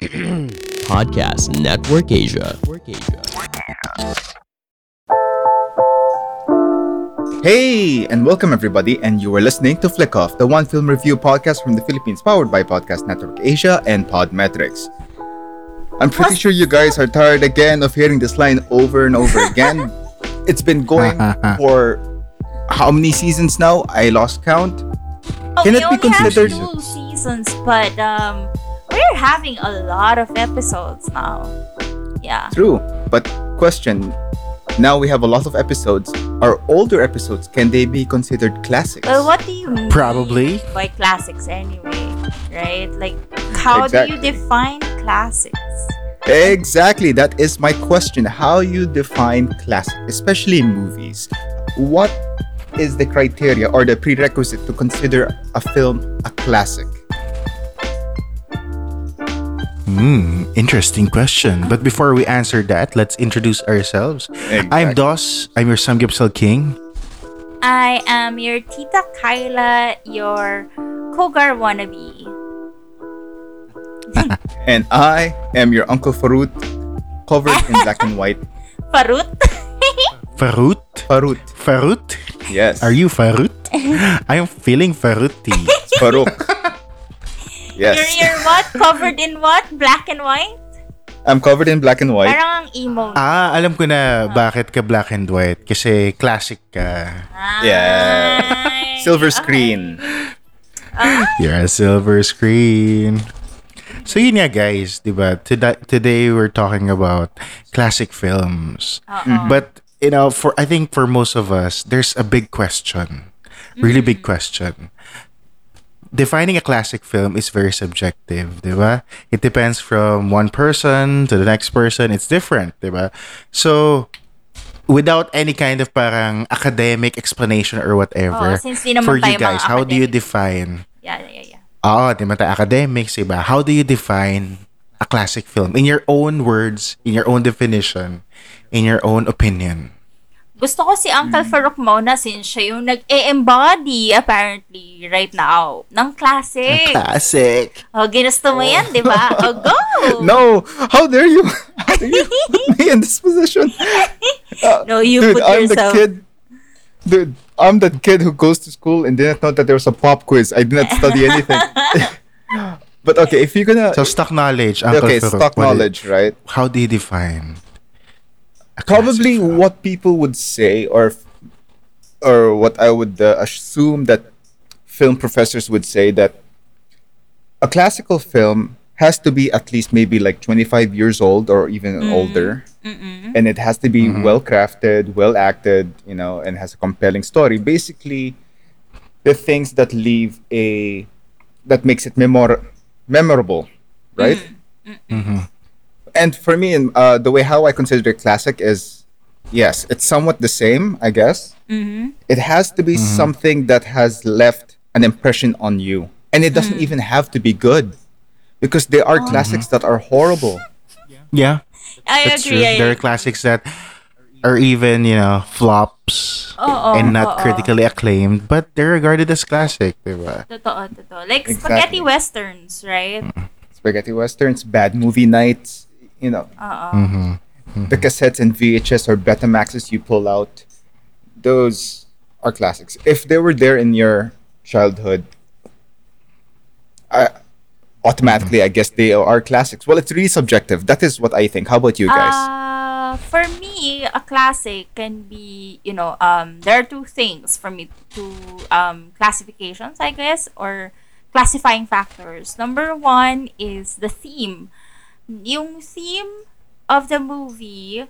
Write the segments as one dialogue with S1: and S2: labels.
S1: Podcast Network Asia.
S2: Hey, and welcome everybody, and you are listening to Flick Off, the one film review podcast from the Philippines, powered by Podcast Network Asia and Podmetrics. I'm pretty sure you guys are tired again of hearing this line over and over again. it's been going for how many seasons now? I lost count.
S3: Oh,
S2: Can
S3: we
S2: it be
S3: only
S2: considered-
S3: have two seasons, but um, we're having a lot of episodes now. Yeah.
S2: True, but question. Now we have a lot of episodes. Our older episodes, can they be considered classics?
S3: Well, what do you mean
S4: Probably.
S3: by classics anyway? Right? Like, how do you define classics?
S2: Exactly, that is my question. How you define classic, especially in movies? What is the criteria or the prerequisite to consider a film a classic?
S4: Hmm, interesting question. But before we answer that, let's introduce ourselves. I'm Dos. I'm your Samgyupsal King.
S3: I am your Tita Kyla, your Kogar wannabe.
S2: And I am your Uncle Farut, covered in black and white.
S3: Farut.
S4: Farut.
S2: Farut,
S4: Farut.
S2: yes.
S4: Are you Farut? I'm feeling Faruti.
S2: Faruk?
S3: You're,
S2: yes.
S3: you're what? Covered in what? Black and white?
S2: I'm covered in black and white.
S3: Parang ang emo.
S4: Ah, alam ko na bakit ka black and white. Kasi classic ka.
S2: Yeah.
S3: Ay,
S2: Silver
S3: okay.
S2: screen.
S4: You're a silver screen. So yun nga guys, di ba? Today, today we're talking about classic films.
S3: Oo.
S4: But you know, for I think for most of us, there's a big question, really big question. Defining a classic film is very subjective, di ba? It depends from one person to the next person. It's different, di ba? So, without any kind of parang academic explanation or
S3: Oo,
S4: whatever,
S3: since di naman
S4: for
S3: tayo
S4: you guys, how do you
S3: academic.
S4: define
S3: Yeah, yeah, yeah.
S4: Oh, di ba tayo academics, diba? How do you define a classic film? In your own words, in your own definition, in your own opinion.
S3: Gusto ko si Uncle
S4: Mm.
S3: Farouk Mona since siya yung nag-embody apparently right now ng classic.
S4: Classic.
S3: Oh, ginusto mo yan, di ba? Oh, go!
S2: No! How dare you? How dare you put me in this position? Uh,
S3: No, you
S2: dude,
S3: put
S2: I'm
S3: yourself.
S2: the kid. Dude, I'm the kid who goes to school and didn't know that there was a pop quiz. I did not study anything. but okay, if you're gonna
S4: So, stock knowledge, Uncle
S2: okay,
S4: Farouk,
S2: stock knowledge, right?
S4: how do you define
S2: Probably
S4: film?
S2: what people would say, or or what I would uh, assume that film professors would say that a classical film has to be at least maybe like 25 years old or even mm-hmm. older. And it has to be mm-hmm. well crafted well acted you know and has a compelling story. Basically the things that leave a that makes it memor- memorable right mm-hmm. And for me uh, the way how i consider it classic is yes it's somewhat the same i guess mm-hmm. it has to be mm-hmm. something that has left an impression on you and it doesn't mm-hmm. even have to be good because there are oh. classics that are horrible
S4: Yeah,
S3: I
S4: that's
S3: agree.
S4: true.
S3: I
S4: There are classics that are even, you know, flops
S3: Oo,
S4: and oh, not
S3: oo.
S4: critically acclaimed, but they're regarded as classic, diba?
S3: Totoo, totoo. Like
S2: Exactly.
S3: spaghetti westerns, right? Mm.
S2: spaghetti westerns bad movie nights you know
S3: Oo.
S2: the cassettes and VHS or Betamaxes you pull out, those are classics. If they were there in your childhood, I, automatically, I guess they are classics. Well, it's really subjective. That is what I think. How about you guys?
S3: Uh, for me, a classic can be, you know, um, there are two things for me, two um, classifications, I guess, or classifying factors. Number one is the theme. Yung theme of the movie,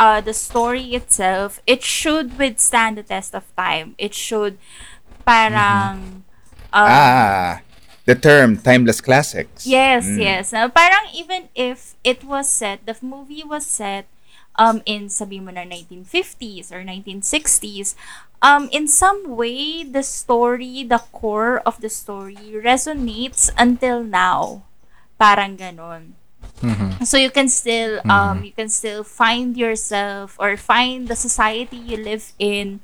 S3: uh, the story itself, it should withstand the test of time. It should parang um,
S2: ah, the term timeless classics.
S3: Yes,
S2: Mm.
S3: yes. Uh, parang even if it was set, the movie was set um in sabi mo na 1950s or 1960s, um in some way the story, the core of the story resonates until now. Parang ganon. So you can still um you can still find yourself or find the society you live in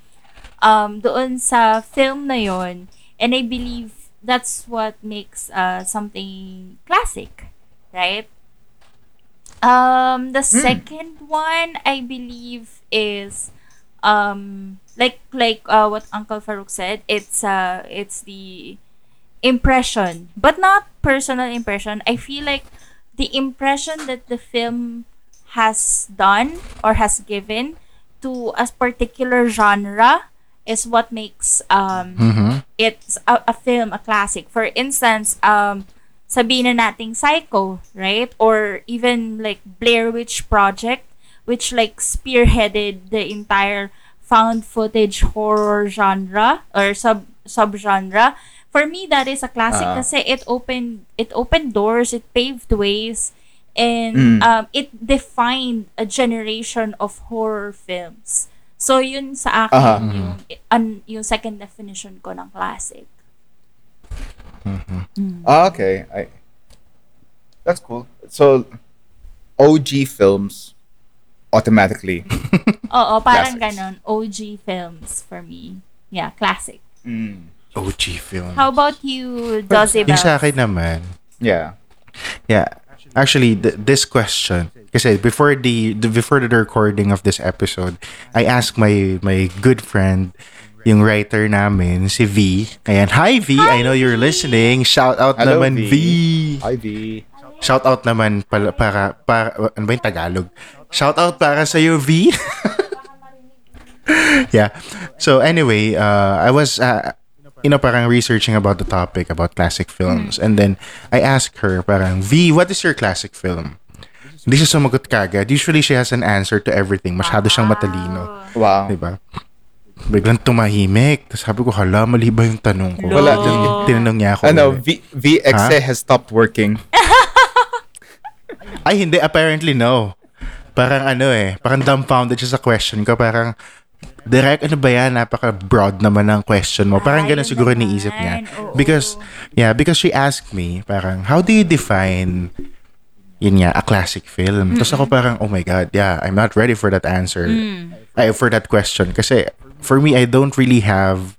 S3: um doon sa film na yon and I believe that's what makes uh something classic, right? Um, the second one I believe is um like like uh, what Uncle Farouk said. It's uh it's the impression, but not personal impression. I feel like the impression that the film has done or has given to a particular genre is what makes um
S4: Mm-hmm.
S3: it's a, a film, a classic. For instance, um, sabihin na nating Psycho, right? Or even like Blair Witch Project, which like spearheaded the entire found footage horror genre or sub subgenre. For me, that is a classic
S2: Ah.
S3: kasi it opened it opened doors, it paved ways, and
S2: Mm.
S3: um, it defined a generation of horror films. So yun sa akin
S2: Aha.
S3: yung an, yung second definition ko ng classic.
S2: Ah, okay. I That's cool. So OG films automatically.
S3: Oo, parang
S2: Classics.
S3: ganon. OG films for me. Yeah, classic.
S2: Mm.
S4: OG film.
S3: How about you, Dozzy
S4: Yung sa akin naman,
S2: Yeah.
S4: Yeah. Actually, th- this question, kasi before the, the before the recording of this episode, I asked my my good friend, yung writer namin, si V. Ayan, hi V, I know you're listening. Shout out
S2: Hello,
S4: naman V.
S2: V. Hi V.
S4: Shout out naman pala, para para ano ba yung Tagalog? Shout out para sa iyo V. yeah. So anyway, uh, I was uh, you know parang researching about the topic about classic films and then I asked her parang V, what is your classic film? Hindi siya sumagot kagad. Usually she has an answer to everything. Masyado siyang matalino.
S2: Wow.
S4: Diba? Biglang tumahimik. Tapos sabi ko, hala, mali ba yung tanong ko?
S2: Wala.
S4: Tin- Tinanong niya ako.
S2: Ano. V VXA has stopped working.
S4: Ay, hindi. Apparently, no. Parang ano eh. Parang dumbfounded siya sa question ko. Parang, direct, ano ba yan? Napaka-broad naman ng question mo. Parang ganun siguro niisip niya. Because, yeah, because she asked me, parang, how do you define, yun nga, a classic film? Tapos ako parang, oh my God, yeah, I'm not ready for that answer.
S3: Mm.
S4: Ay, for that question. Kasi, for me, I don't really have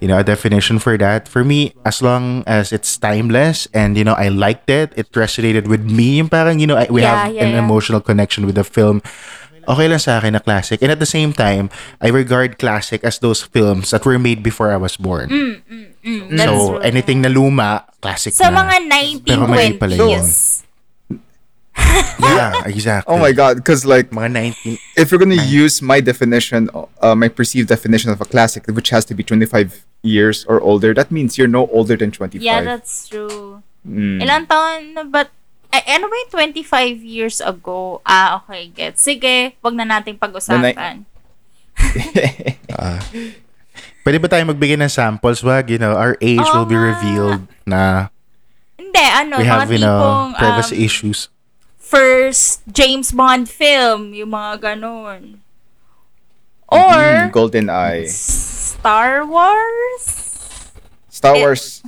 S4: you know, a definition for that. For me, as long as it's timeless and, you know, I liked it, it resonated with me, parang, you know, I, we
S3: Yeah,
S4: have
S3: yeah,
S4: an
S3: yeah.
S4: emotional connection with the film, okay lang sa akin na classic. And at the same time, I regard classic as those films that were made before I was born.
S3: Mm, that's
S4: so,
S3: true.
S4: anything na luma, classic
S3: Sa
S4: na.
S3: mga
S4: Pero mali pala yun.
S3: 1920s.
S4: Yeah, exactly.
S2: Oh my god, because like
S4: Mga 19...
S2: if you're gonna use my definition, uh, my perceived definition of a classic, which has to be 25 years or older, that means you're no older than 25.
S3: Yeah, that's true.
S2: Mm.
S3: Ilang taon na ba? Ay, ano ba yung 25 years ago? Ah, okay, get. Sige, wag na nating pag-usapan.
S4: Pwede ba tayo magbigay ng samples? Wag, you know, our age
S3: Oo
S4: will be
S3: nga.
S4: revealed na
S3: Hindi, ano,
S4: we
S3: mga
S4: have, you know,
S3: tipong
S4: privacy
S3: um,
S4: issues.
S3: first James Bond film, yung mga ganun. Or,
S2: Mm, Golden Eye.
S3: Star Wars?
S2: Star
S3: it-
S2: Wars.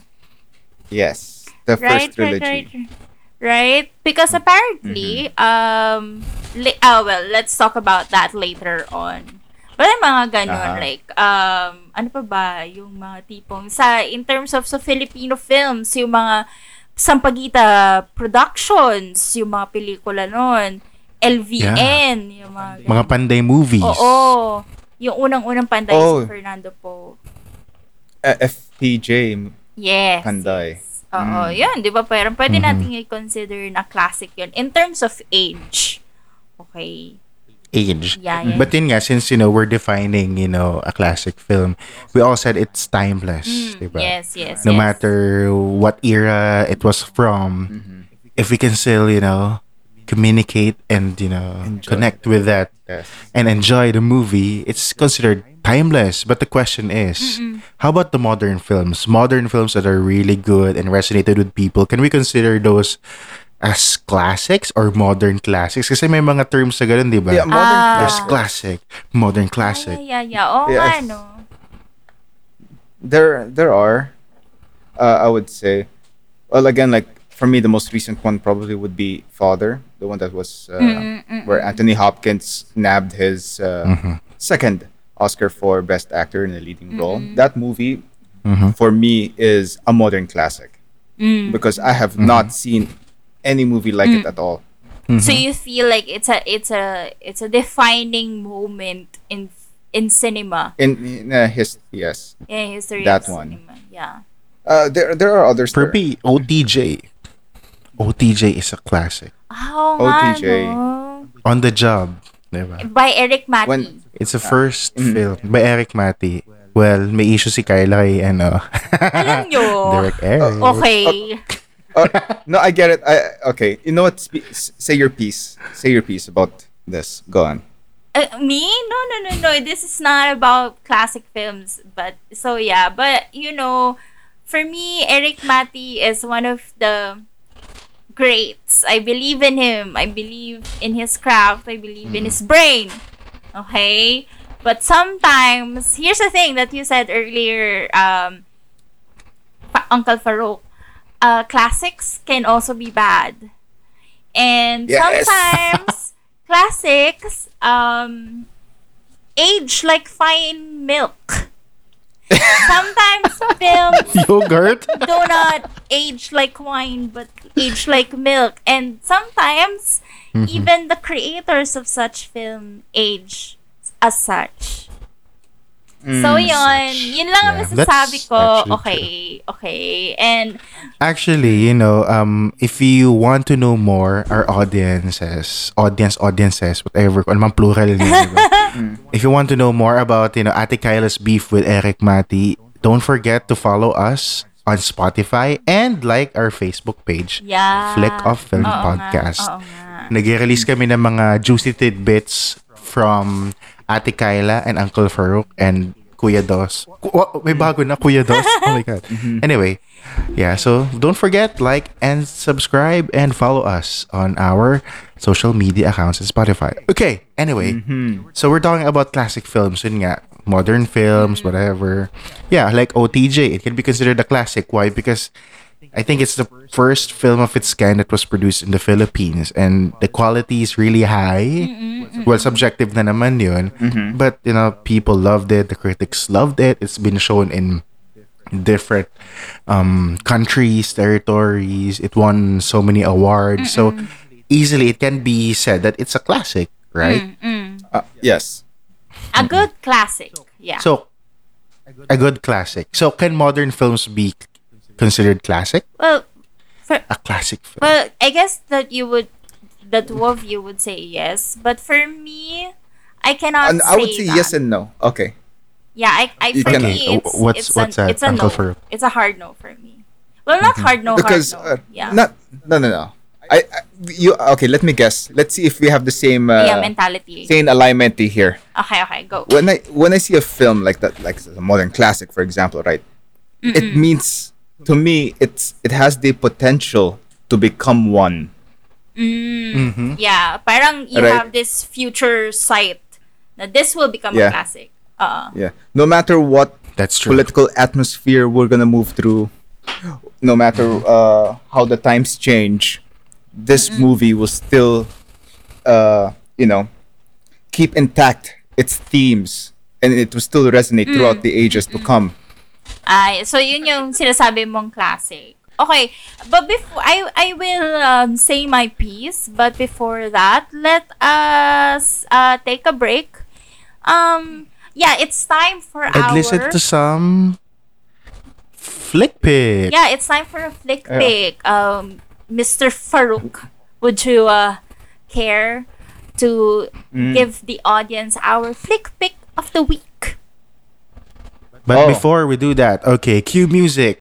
S2: Yes. The first
S3: right, right,
S2: trilogy.
S3: right, right. Because apparently, um, li- ah, well, let's talk about that later on. Yung mga ganun,
S2: Aha.
S3: like, um, ano pa ba, yung mga tipong, sa, in terms of sa Filipino films, yung mga Sampaguita Productions, yung mga pelikula nun, LVN, yung mga ganun.
S4: Mga panday movies.
S3: Oo. Yung unang-unang panday
S2: Oh.
S3: si Fernando po.
S2: Uh, FPJ.
S3: Yes.
S2: Panday.
S3: yes. Oo, yun, di ba? Pero pwede natin i-consider na classic yun. In terms of age. Okay.
S4: age.
S3: Yeah, yeah.
S4: But yun nga, since, you know, we're defining, you know, a classic film, we all said it's timeless?
S3: Mm, Yes, yes,
S4: No
S3: yes.
S4: matter what era it was from, if we can still, you know, communicate and, you know,
S2: Enjoy.
S4: connect with that
S2: Yes.
S4: and enjoy the movie, it's considered timeless. But the question is, how about the modern films? Modern films that are really good and resonated with people, can we consider those as classics or modern classics? Kasi may mga terms na ganun, di ba?
S2: Yeah, modern
S3: Ah.
S4: There's classic, modern classic.
S3: yeah, yeah. Oo
S2: Yeah,
S3: nga,
S2: I-
S3: no.
S2: there there are uh, i would say well again like for me the most recent one probably would be father the one that was uh,
S3: Mm, mm,
S2: where anthony hopkins nabbed his uh,
S4: Mm-hmm.
S2: second oscar for best actor in a leading role
S3: Mm-hmm.
S2: that movie
S4: Mhm.
S2: for me is a modern classic
S3: Mm.
S2: because i have
S4: Mm-hmm.
S2: not seen any movie like it at all
S3: So you feel like it's a it's a it's a defining moment in in cinema.
S2: In, in uh, his yes,
S3: In history
S2: That
S3: of
S2: one.
S3: cinema. Yeah.
S2: uh, there there are others.
S4: For
S2: there.
S4: me, OTJ. OTJ is a classic.
S3: Oh, nga,
S2: OTJ.
S3: no?
S4: On the Job. Diba?
S3: By Erik Matti.
S2: When-
S4: It's the first
S2: Mm.
S4: film by Erik Matti. Well, may issue si Kyla kay ano.
S3: Alam nyo.
S4: Derek Eric.
S3: Okay.
S2: Uh, no, I get it. I okay. You know what? Say your piece. Say your piece about this. Go on.
S3: Uh, me? No, no, no, no. This is not about classic films. But so yeah, but you know, for me, Erik Matti is one of the greats. I believe in him. I believe in his craft. I believe in his brain. Okay, but sometimes here's the thing that you said earlier, um, Fa- Uncle Farouk. Uh, classics can also be bad, and
S2: Yes.
S3: sometimes classics um age like fine milk. Sometimes films
S4: Yogurt?
S3: do not age like wine but age like milk and sometimes even the creators of such film age as such. So yun, yun lang ang
S4: Yeah,
S3: masasabi ko. Okay, okay. And
S4: Actually, you know, um, if you want to know more, our audiences, audience, audiences, whatever, kung anumang plural niya, diba? If you want to know more about, you know, Ate Kyla's beef with Eric Mati, don't forget to follow us on Spotify and like our Facebook page,
S3: yeah.
S4: Flick of Film
S3: Oo nga,
S4: Podcast.
S3: oo nga.
S4: Nag-release kami ng mga juicy tidbits from Ate Kyla and Uncle Farouk and Kuya Dos. Ku- may bago na Kuya Dos. Oh my God. Anyway, yeah, so don't forget, like and subscribe and follow us on our social media accounts and Spotify. Okay, anyway, mm-hmm. so we're talking about classic films. Yun nga, modern films, mm-hmm. whatever. Yeah, like OTJ, it can be considered a classic. Why? Because I think it's the first film of its kind that was produced in the Philippines and the quality is really high. Mm-hmm, well, subjective na naman yun. But, you know, people loved it. The critics loved it. It's been shown in different um, countries, territories. It won so many awards. So, easily it can be said that it's a classic, right?
S2: Uh, yes.
S3: A good classic. Yeah.
S4: So, a good classic. So, can modern films be considered classic?
S3: well, for
S4: A classic film.
S3: Well, I guess that you would, the two of you would say yes, but for me, I cannot
S2: And
S3: say
S2: I would say
S3: that.
S2: yes and no. Okay.
S3: Yeah, I, I for
S2: cannot.
S3: me, it's
S4: what's-
S3: it's
S4: what's
S3: an,
S4: that,
S3: it's a
S4: Uncle
S3: no.
S4: Farouk?
S3: It's a hard no for me. Well, not hard no,
S2: because
S3: hard no.
S2: uh,
S3: yeah,
S2: not no no no. I, I you okay? Let me guess. Let's see if we have the same uh,
S3: yeah, mentality.
S2: same alignment here.
S3: Okay, okay, go.
S2: When I when I see a film like that, like a modern classic, for example, right? It means to me it's it has the potential to become one.
S3: Mm, Yeah, parang you
S2: Right.
S3: have this future sight that this will become
S2: Yeah.
S3: a classic. Uh,
S2: Yeah. No matter what
S4: That's true.
S2: political atmosphere we're gonna move through, no matter uh, how the times change, this movie will still, uh, you know, keep intact its themes, and it will still resonate throughout the ages to come.
S3: Ay, so yun yung sinasabi mong classic. Okay, but before I I will um, say my piece, but before that, let us uh, take a break. Um, yeah, it's time for
S4: And
S3: our
S4: listen to some flick pick.
S3: yeah, it's time for a flick
S2: Yeah.
S3: pick. Um, Mr. Farouk, would you uh, care to
S2: Mm.
S3: give the audience our flick pick of the week?
S4: But
S2: Oh.
S4: before we do that, okay, cue music.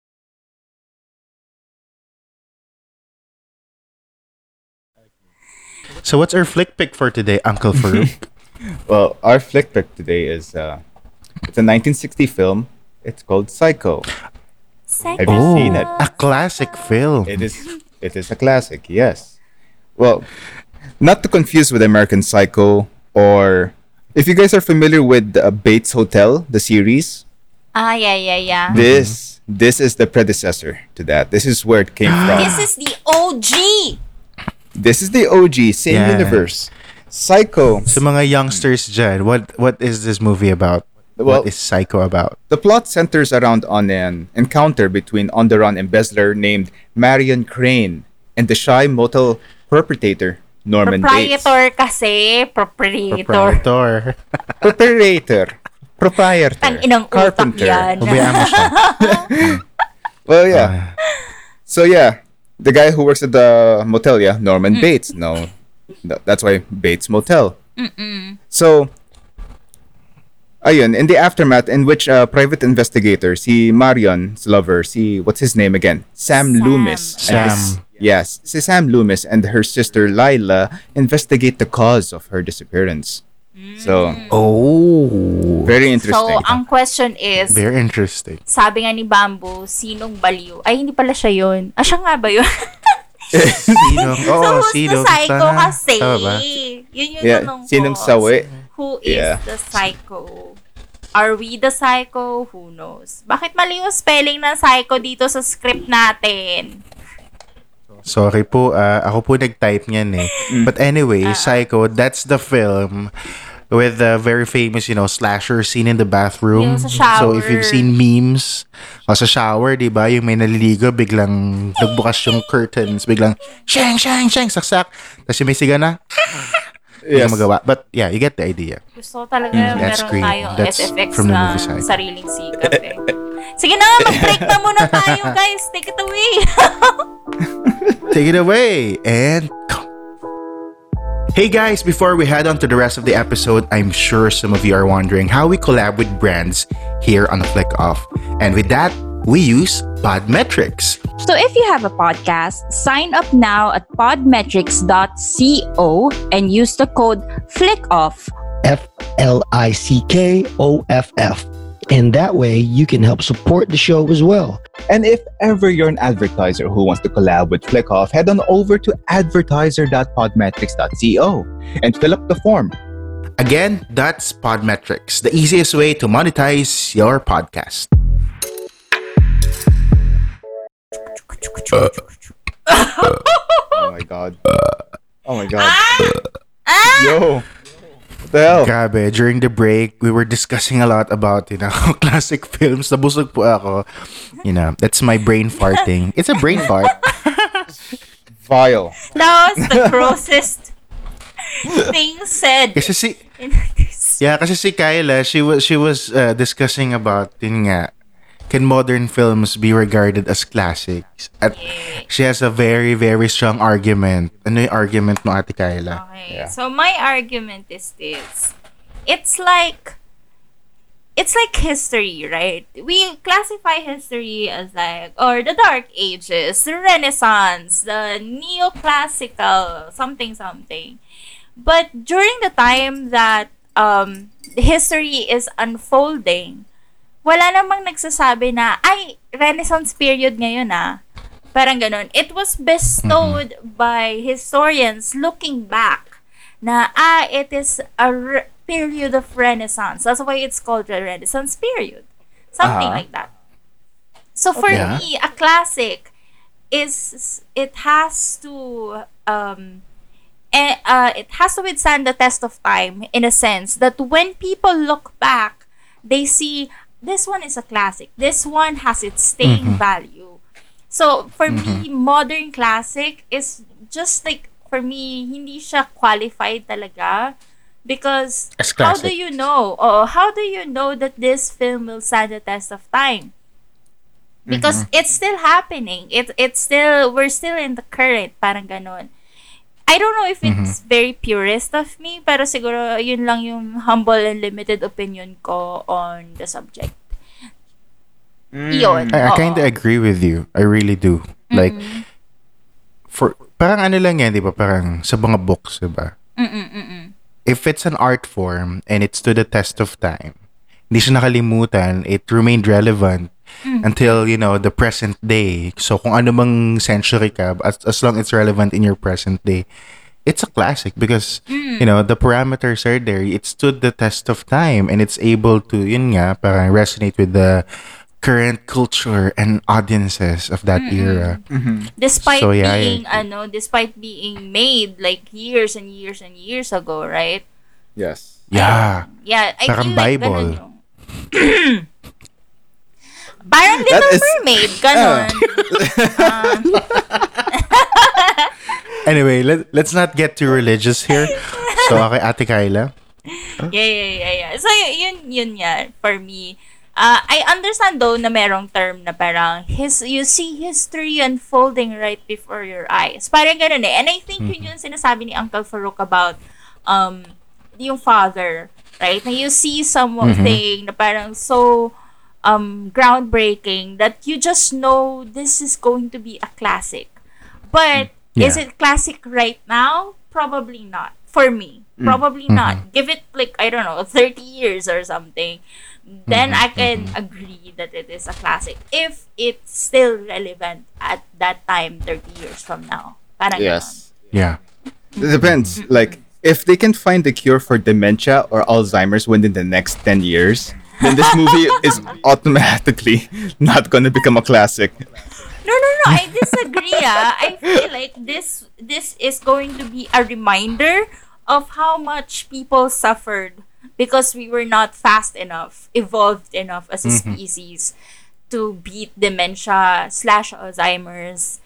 S4: So what's our flick pick for today, Uncle Farouk?
S2: Well, our flick pick today is uh, it's a 1960 film. It's called Psycho.
S3: Second.
S2: Have you seen it?
S4: a classic film.
S2: It is it is a classic, yes. Well, not to confuse with American Psycho or if you guys are familiar with uh, Bates Hotel, the series,
S3: Ah, yeah, yeah, yeah.
S2: this this is the predecessor to that. This is where it came from.
S3: This is the OG.
S2: This is the OG, same
S4: Yeah.
S2: universe. Psycho.
S4: Sa mga youngsters dyan, what what is this movie about?
S2: Well-
S4: what is Psycho about?
S2: The plot centers around on an encounter between on-the-run embezzler named Marion Crane and the shy motel perpetrator Norman Bates.
S3: Proprietor kasi. Proprietor.
S4: Proprietor.
S2: Proprietor. Proprietor.
S3: Ang inang utak
S2: Carpenter.
S3: yan.
S4: Ubayaan mo siya.
S2: Well, yeah.
S4: Ah,
S2: So yeah, the guy who works at the motel, yeah, Norman Bates. No, th- that's why Bates Motel. So, ayun, in the aftermath, in which uh, private investigator, si Marion's lover, si what's his name again, Sam,
S3: Sam.
S2: Loomis.
S4: Sam.
S2: his- yes, si Sam Loomis and her sister Lila investigate the cause of her disappearance. So
S4: Oh.
S2: very interesting.
S3: So, ang question is,
S4: Very interesting.
S3: sabi nga ni Bamboo, sinong baliw? Ay, hindi pala siya yun. Ah, siya nga ba yun?
S4: Sinong?
S3: so,
S4: Oo,
S3: who's
S4: sino?
S3: the psycho
S4: Sana.
S3: kasi?
S4: Tama ba?
S3: Yun yung
S2: yeah,
S3: tanong ko.
S2: sinong sawi?
S3: Who is
S2: Yeah.
S3: the psycho? Are we the psycho? Who knows? Bakit mali yung spelling ng psycho dito sa script natin?
S4: Sorry po, ah, ako po nag-type niyan eh. But anyway, Psycho, that's the film with the very famous, you know, slasher scene in the bathroom.
S3: Yung sa
S4: So if you've
S3: shower.
S4: seen memes, o sa shower, di ba, yung may naliligo, biglang nagbukas yung curtains, biglang, shang, shang, shang, saksak. Tapos yung may siga na,
S2: Yes.
S4: magawa. But yeah, you get the idea.
S3: Gusto talaga
S4: that's
S3: meron
S4: great.
S3: tayong
S4: That's
S3: SFX
S4: from the movie side.
S3: sariling sikap eh. Sige na, mag-break na muna tayo guys. Take it away.
S4: Take it away and. Hey guys, before we head on to the rest of the episode, I'm sure some of you are wondering how we collab with brands here on Flick Off. And with that, we use Podmetrics.
S5: So if you have a podcast, sign up now at podmetrics.co and use the code FLICKOFF.
S6: F L I C K O F F. And that way you can help support the show as well.
S2: And if ever you're an advertiser who wants to collab with Flickoff, head on over to advertiser.podmetrics.co and fill up the form.
S4: Again, that's Podmetrics, the easiest way to monetize your podcast.
S2: Uh, oh my god. Oh my god. Ah! Yo. Ah! What the hell?
S4: Grabe, during the break, we were discussing a lot about, you know, classic films. Nabusog po ako. You know, that's my brain farting. It's a brain fart.
S2: Vile.
S3: That was the grossest thing said
S4: Kasi si. Yeah, kasi si Kyla, she was she was uh, discussing about yun nga, can modern films be regarded as classics? At she has a very very strong argument. Ano yung argument mo, Ate Kyla?
S3: Okay.
S2: Yeah.
S3: So my argument is this. It's like it's like history, right? We classify history as like or the dark ages, the renaissance, the neoclassical, something something. But during the time that um history is unfolding, wala namang nagsasabi na ay renaissance period ngayon ah. Parang ganun. It was bestowed by historians looking back na ah, it is a re- period of renaissance. That's why it's called the renaissance period. Something
S2: Ah.
S3: like that. So for
S4: Okay.
S3: me, a classic is it has to um eh, uh, it has to withstand the test of time in a sense that when people look back, they see this one is a classic. This one has its staying value. So for me, modern classic is just like for me, hindi siya qualified talaga because how do you know? Oh, how do you know that this film will stand the test of time? Because it's still happening. It it's still we're still in the current, parang ganun. I don't know if it's very purist of me, pero siguro yun lang yung humble and limited opinion ko on the subject. Yun.
S4: I, I kind of agree with you. I really do. Like for parang ano lang yan, 'di ba? Parang sa mga books, 'di ba? If it's an art form and it stood the test of time, hindi siya nakalimutan, it remained relevant until, you know, the present day. So kung ano mang century ka, as, as long it's relevant in your present day, it's a classic because, you know, the parameters are there. It stood the test of time and it's able to, yun nga, parang resonate with the current culture and audiences of that era.
S3: Despite
S4: So, yeah,
S3: being
S4: I-
S3: ano, despite being made like years and years and years ago, right?
S2: Yes.
S4: Yeah.
S3: Yeah, I
S4: Parang
S3: feel like
S4: Bible.
S3: ganun yung- Parang Little
S2: is-
S3: Mermaid, ganon.
S4: Anyway, let, let's not get too religious here. So, okay, Ate Kyla.
S3: Yeah, yeah, yeah, yeah. So, yun, yun yan for me. Uh, I understand though na merong term na parang his, you see history unfolding right before your eyes. Parang ganun eh. And I think yun yung sinasabi ni Uncle Farouk about um, yung father, right? Na you see something mm-hmm. na parang so um, groundbreaking that you just know this is going to be a classic. But mm.
S4: is
S3: it classic right now? Probably not. For me, mm. probably mm-hmm. not. Give it like I don't know, 30 years or something. Then mm-hmm. I can agree that it is a classic if it's still relevant at that time 30 years from now. Parang
S2: Yes.
S4: Yeah.
S2: It depends. Like, if they can find the cure for dementia or Alzheimer's within the next 10 years, then this movie is automatically not going to become a classic.
S3: No, no, no. I disagree. ah. I feel like this this is going to be a reminder of how much people suffered because we were not fast enough, evolved enough as a species to beat dementia slash Alzheimer's.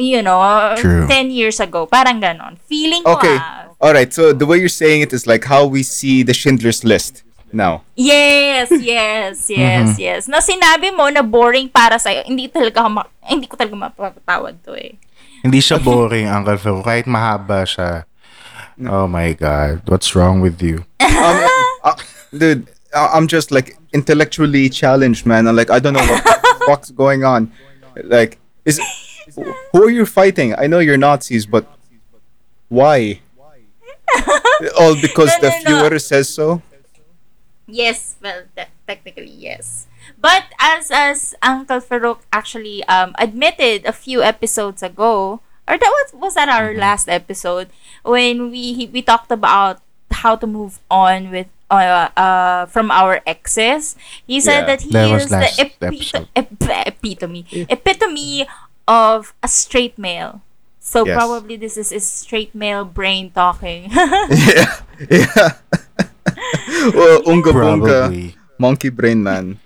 S3: You know,
S4: True.
S3: ten years ago, parang ganon. Feeling ko
S2: Okay.
S3: ah.
S2: All right. So the way you're saying it is like how we see the Schindler's List now.
S3: Yes, yes, yes, yes. Na sinabi mo na boring para sa'yo, hindi talaga ma- hindi ko talaga mapapatawad to eh.
S4: Hindi siya boring, Uncle Phil. Kahit mahaba siya. Oh my God. What's wrong with you?
S2: Um, uh, dude, I- I'm just like intellectually challenged, man. I'm like, I don't know what the fuck's going on. Like, is who are you fighting? I know you're Nazis, but why? All because
S3: No,
S2: the
S3: no, no.
S2: viewer says so.
S3: Yes, well, te- technically yes. But as as Uncle Farouk actually um admitted a few episodes ago, or that was was that our last episode when we we talked about how to move on with uh, uh from our exes. He said
S2: Yeah.
S3: that he
S4: That was
S3: is the
S4: last
S3: epito-
S4: episode.
S3: ep- epitome epitome of a straight male. So
S2: Yes.
S3: probably this is a straight male brain talking.
S2: yeah, yeah. well, unga bunga,
S4: Probably.
S2: monkey brain man.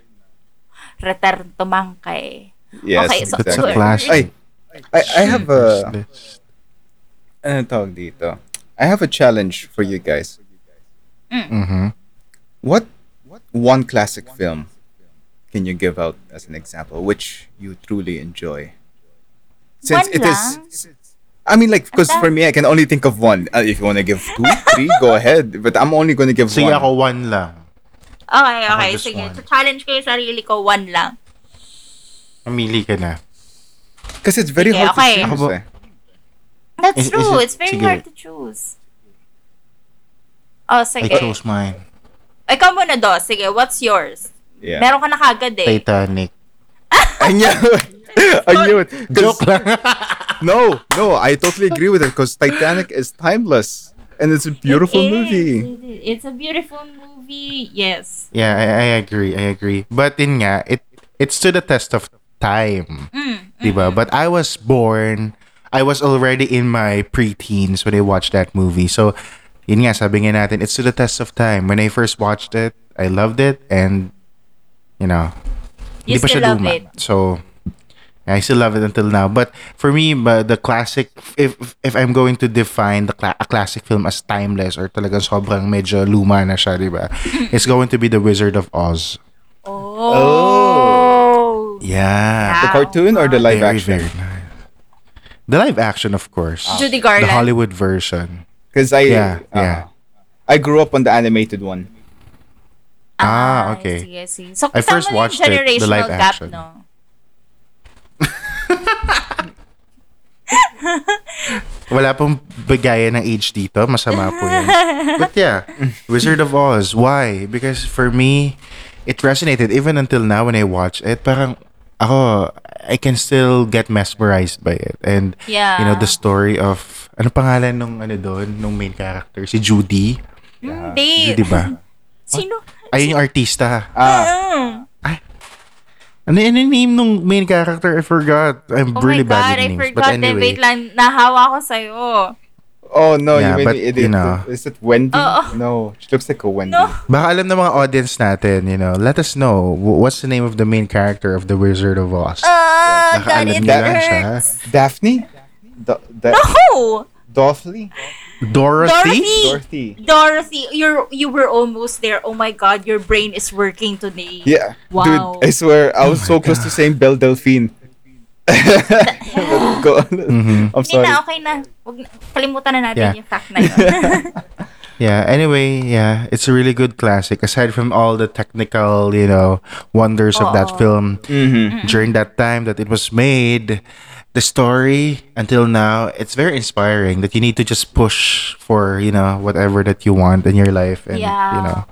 S3: Return to Mangkay.
S2: Yes,
S3: Okay, so-
S4: That's a
S2: exactly.
S4: classic.
S2: Ay, I, I have a
S4: List.
S2: ano tawag dito? I have a challenge for you guys.
S4: Mhm.
S2: What one classic film can you give out as an example which you truly enjoy? Since
S3: One
S2: it is,
S3: lang?
S2: I mean, like, because for me, I can only think of one. Uh, if you want to give two, three, go ahead. But I'm only going to give
S4: Sige
S2: one.
S4: ako, one lang.
S3: Okay, okay.
S4: just
S3: Sige.
S4: one.
S3: So, challenge ko yung sarili ko, one lang.
S4: Mamili ka na.
S2: Because it's very
S3: Sige,
S2: hard
S3: okay.
S2: to choose.
S4: Ako ba-
S2: eh.
S3: That's
S4: Is- is
S3: true.
S4: it-
S3: It's very
S4: sige.
S3: hard to choose. Oh,
S4: I
S3: sige.
S4: chose mine.
S3: Ikaw muna, Do. Sige, what's yours?
S2: Yeah.
S3: Meron ka na kagad eh.
S4: Titanic.
S2: I knew it. I knew it.
S4: Joke lang.
S2: No, no, I totally agree with it because Titanic is timeless and it's a beautiful
S3: It is.
S2: movie.
S3: It is. A beautiful movie. Yes.
S4: yeah, I, I agree. I agree. But in nga, it it stood the test of time. Mm, diba? Mm-hmm. But I was born, I was already in my preteens when I watched that movie. So, yun nga, sabi nga natin, it to the test of time. When I first watched it, I loved it and, you know,
S3: You
S4: pa siya
S3: still love
S4: luma.
S3: it.
S4: So, I still love it until now. But for me, but the classic, if if I'm going to define the cla- a classic film as timeless or talagang sobrang medyo luma na siya, di ba? It's going to be The Wizard of Oz.
S3: Oh.
S4: Yeah.
S2: The cartoon or the live
S4: very,
S2: action?
S4: very nice. The live action, of course.
S3: Judy
S4: The Hollywood version.
S2: Because I,
S4: Yeah,
S2: uh,
S4: yeah.
S2: I grew up on the animated one.
S4: Ah, okay.
S3: Sige, sige. So,
S4: I
S3: kasama
S4: first
S3: mo yung
S4: watched it, the
S3: generational
S4: live
S3: gap,
S4: action.
S3: no?
S4: Wala pong bigaya ng age dito. Masama po yan. But yeah, Wizard of Oz. Why? Because for me, it resonated even until now when I watch it. Parang ako, I can still get mesmerized by it. And,
S3: Yeah.
S4: you know, the story of, ano pangalan nung ano doon, nung main character? Si Judy.
S3: Hindi.
S4: Judy ba?
S3: Sino?
S4: Ay, yung artista.
S2: Ah,
S3: Mm.
S4: Ano yung name nung main character? I forgot. I'm
S3: Oh
S4: really
S3: my God,
S4: bad
S3: I
S4: with names.
S3: forgot.
S4: But
S3: Then,
S4: anyway.
S3: wait lang. Nahawa ko sa'yo.
S2: oh no,
S4: Yeah,
S2: you made
S4: but,
S2: me idiot.
S4: you know.
S2: Is it Wendy?
S3: Oo.
S2: No, she looks like a Wendy.
S3: No.
S4: Baka alam ng mga audience natin, you know, let us know what's the name of the main character of The Wizard of Oz.
S3: Ah,
S4: Baka
S3: God,
S4: alam
S3: it
S4: niyo lang siya.
S3: hurts.
S2: Daphne? Do- that
S3: No!
S2: Dorothy?
S4: Dorothy?
S3: Dorothy!
S2: Dorothy.
S3: Dorothy, you're you were almost there. Oh my god, your brain is working today.
S2: Yeah.
S3: Wow.
S2: Dude, I swear, I was so close to saying Belle Delphine. Go. I'm
S3: Hindi
S2: sorry.
S3: na, okay na. Wag, na- kalimutan na natin
S4: Yeah.
S3: yung fact na yun.
S4: Yeah, anyway, yeah, it's a really good classic. Aside from all the technical, you know, wonders of that
S3: Oo.
S4: film
S2: Mm-hmm.
S4: during that time that it was made, the story until now, it's very inspiring that you need to just push for, you know, whatever that you want in your life. And, you know,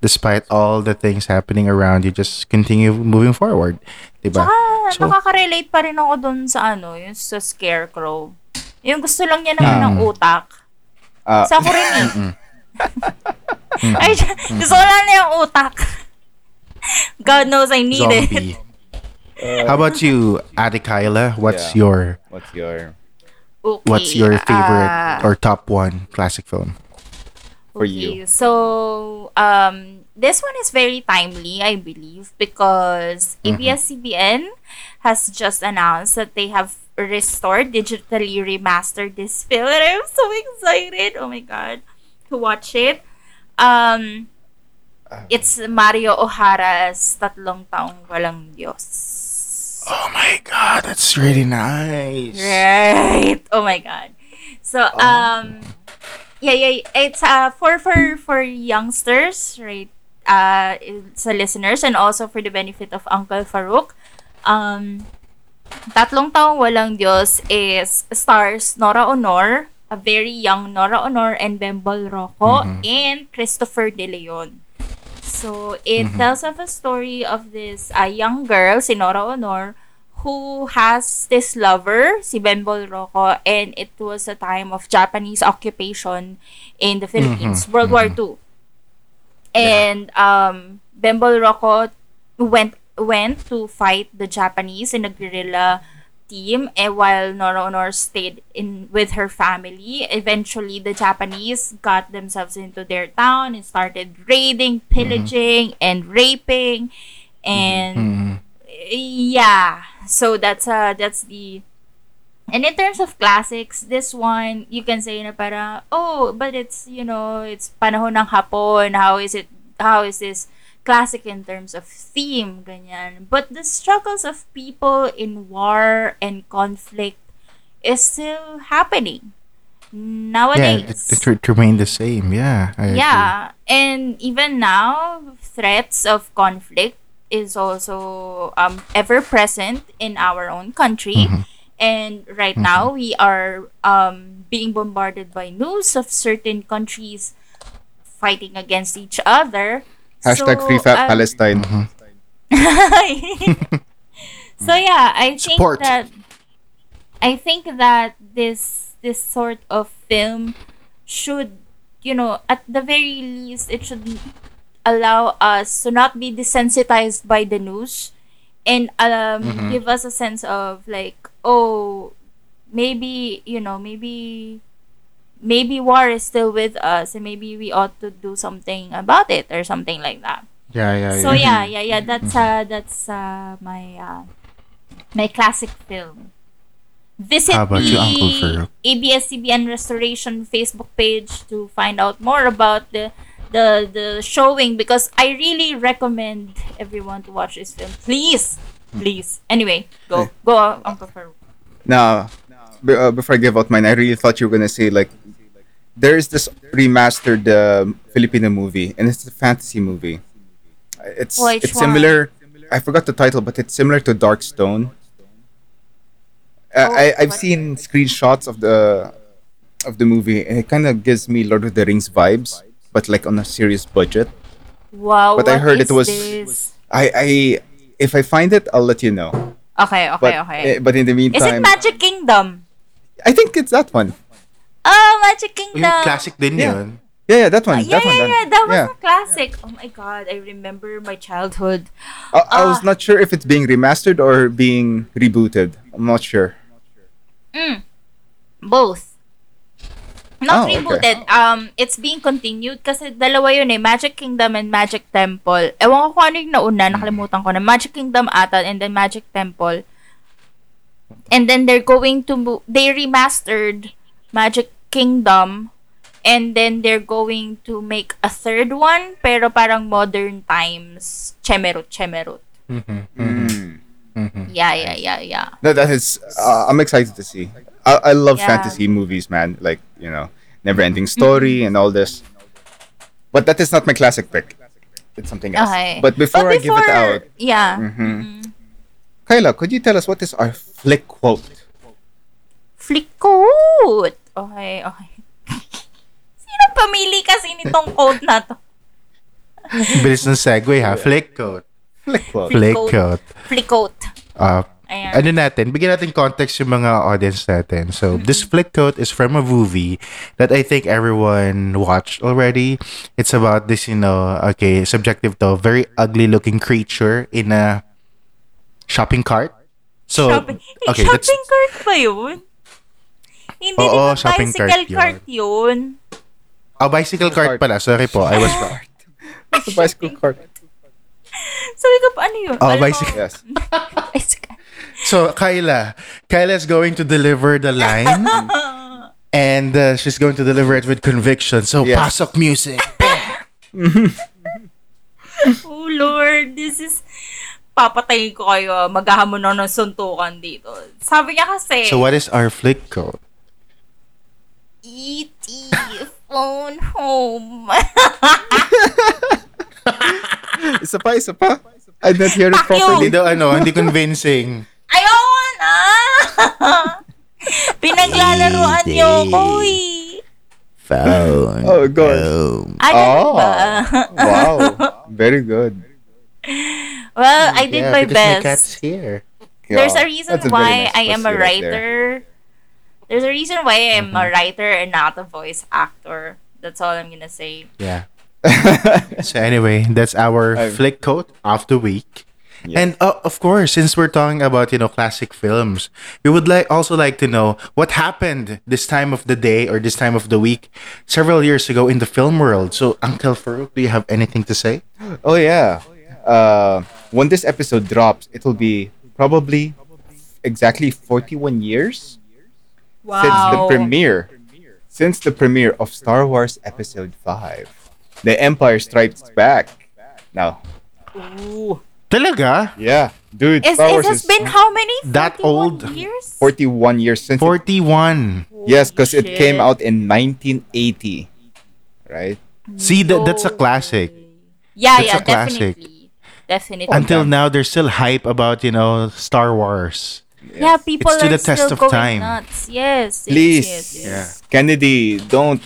S4: despite all the things happening around you, just continue moving forward. Diba?
S3: Ah,
S4: So-
S3: nakaka-relate pa rin ako dun sa ano, yung sa Scarecrow. Yung gusto lang niya naman ng
S4: Um,
S3: utak.
S2: Ah,
S3: Sa ako rin eh. Ay, gusto lang na yung utak. God knows I need it.
S4: Zombie. How about you, Ate Kyla? What's
S2: Yeah.
S4: your
S2: what's your
S3: Okay,
S4: what's your favorite
S3: ah,
S4: or top one classic film?
S2: for you?
S3: So, um, this one is very timely, I believe, because
S2: Mm-hmm.
S3: ABS-CBN has just announced that they have restored, digitally remastered this film, and I'm so excited. Oh my god, to watch it. Um,
S2: Ah.
S3: it's Mario O'Hara's Tatlong Taong Walang Diyos.
S4: Oh my god, that's really nice.
S3: Right. Oh my god. So um yeah, yeah, it's uh for for for youngsters, right? Uh sa listeners and also for the benefit of Uncle Farouk. Um Tatlong Taong Walang Diyos is stars Nora Aunor, a very young Nora Aunor and Bembol Roco and Christopher De Leon. So it tells of a story of this uh, young girl, si Nora Honor, who has this lover, si Bembol Rocco, and it was a time of Japanese occupation in the Philippines, World War II. And um, Bembol Rocco went went to fight the Japanese in a guerrilla team and while Nora Aunor stayed in with her family. Eventually the Japanese got themselves into their town and started raiding pillaging and raping. And
S4: Mhm.
S3: yeah so that's uh that's the and in terms of classics this one you can say na para oh but it's you know it's panahon ng hapon. How is it how is this classic in terms of theme ganyan but the struggles of people in war and conflict is still happening
S4: Yeah,
S3: nowadays
S4: it, it, it remained the same. Yeah. I agree.
S3: yeah and even now threats of conflict is also um, ever present in our own country and right now we are um, being bombarded by news of certain countries fighting against each other
S2: Hashtag
S3: So,
S2: Free Fat
S3: um,
S2: Palestine.
S3: so yeah, I think
S4: Support.
S3: that I think that this this sort of film should, you know, at the very least, it should allow us to not be desensitized by the news and um give us a sense of like, oh, maybe you know, maybe maybe war is still with us and maybe we ought to do something about it or something like that.
S4: Yeah, yeah,
S3: So
S4: yeah.
S3: yeah, yeah, yeah. That's uh, that's uh, my uh, my classic film. Visit
S4: How about
S3: the
S4: you, Uncle Farouk?
S3: ABS-CBN Restoration Facebook page to find out more about the the the showing because I really recommend everyone to watch this film. Please, please. Anyway, go go, Uncle Farouk.
S2: Now, uh, before I give out mine, I really thought you were gonna say like, there is this remastered uh, Filipino movie, and it's a fantasy movie. It's
S3: Which
S2: it's similar. I forgot the title, but it's similar to Dark Stone. Uh,
S3: Oh,
S2: I I've seen screenshots of the of the movie, and it kind of gives me Lord of the Rings vibes, but like on a serious budget.
S3: Wow,
S2: But I heard it was-
S3: this?
S2: I I if I find it, I'll let you know.
S3: Okay, okay,
S2: But
S3: okay.
S2: eh, but in the meantime,
S3: is it Magic Kingdom?
S2: I think it's that one.
S3: Oh, Magic
S4: Yung
S3: Kingdom.
S4: classic din
S2: Yeah.
S4: yun.
S2: Yeah, yeah, that one.
S3: yeah,
S2: that
S3: yeah,
S2: one.
S3: yeah, that was
S2: yeah.
S3: a classic. Oh my god, I remember my childhood.
S2: I, I was
S3: Ah.
S2: not sure if it's being remastered or being rebooted. I'm not sure.
S3: Both. Not
S2: Oh, okay.
S3: rebooted. Um, it's being continued kasi dalawa yun eh, Magic Kingdom and Magic Temple. Ewan ko kung ano yung nauna, nakalimutan ko na. Magic Kingdom ata and then Magic Temple. And then they're going to mo- they remastered Magic Kingdom and then they're going to make a third one pero parang modern times Chemerut Chemerut.
S2: Mm.
S3: Yeah, yeah, yeah, yeah.
S2: No, that is. Uh, I'm excited to see. I, I love
S3: Yeah.
S2: fantasy movies, man. Like you know, never-ending story and all this. But that is not my classic pick. It's something else.
S3: Okay.
S2: But before, I give it out,
S3: yeah.
S2: Mhm. Kyla, could you tell us what is our flick quote?
S3: Flickcoat. Okay, okay. Sino pamili kasi nitong quote na to?
S4: Bilis ng segue ha. Flick coat.
S2: Flick quote.
S4: Flick
S3: Flick
S4: coat. Uh,
S3: Ayan.
S4: ano natin, bigyan natin context yung mga audience natin. So, this flick coat is from a movie that I think everyone watched already. It's about this, you know, okay, subjective to, very ugly looking creature in a shopping cart. So,
S3: shopping,
S4: okay,
S3: shopping cart ba yun? Hindi
S4: Oo,
S3: naman
S4: shopping
S3: bicycle
S4: cart
S3: cart, yun.
S4: oh, bicycle cart pala. Sorry po, I was wrong.
S2: It's a bicycle cart.
S3: Sabi ko pa, ano yun?
S4: Oh,
S3: Alam mo,
S4: bicycle.
S2: Yes.
S3: bicycle.
S4: So, Kyla, Kyla is going to deliver the line. and uh, she's going to deliver it with conviction. So,
S2: Yes.
S4: pasok music.
S3: Oh, Lord, this is... Papatayin ko kayo. Maghahamon na ng suntukan dito. Sabi niya kasi,
S4: So, what is our flick code?
S3: E.T. phone home.
S2: Isa pa, isa pa. I didn't hear it properly.
S4: Hindi daw ano, hindi convincing.
S3: Ayun! Ah! Pinaglalaroan niyo ko eh.
S1: Phone.
S2: Oh, God.
S1: home.
S3: Ah,
S2: Oh.
S3: ba?
S2: Wow. Very good.
S3: well, I did
S4: Yeah,
S3: my
S4: because my
S3: best.
S4: cat's here.
S3: There's a reason why
S2: nice
S3: I am a
S2: pussy right there.
S3: writer. There's a reason why I am
S2: Mm-hmm.
S3: a writer and not a voice actor. That's all I'm gonna say.
S4: Yeah. So anyway, that's our
S2: I'm-
S4: flick code of the week.
S2: Yeah.
S4: And uh, of course, since we're talking about you know classic films, we would like also like to know what happened this time of the day or this time of the week several years ago in the film world. So, Uncle Farouk, do you have anything to say?
S2: Oh yeah. Uh, when this episode drops, it will be probably exactly 41 years since the premiere. Since the premiere of Star Wars Episode 5. The Empire Strikes Back. Now,
S3: Ooh.
S4: Talaga?
S2: yeah, dude,
S3: Is,
S2: Star
S3: it has
S2: is
S3: been how many?
S4: That old?
S3: years?
S2: 41 years since. it-
S4: 41.
S2: yes, because it came out in 1980, right?
S4: See, that, that's a classic.
S3: Yeah,
S4: That's
S3: yeah,
S4: a classic.
S3: definitely. Definitely.
S4: Until now, there's still hype about, you know, Star Wars.
S3: Yeah, people
S4: It's to
S3: are
S4: the test
S3: still
S4: of
S3: going
S4: time.
S3: nuts. Yes, yes,
S2: Please,
S3: yes, yes.
S4: Yeah.
S2: Kennedy, don't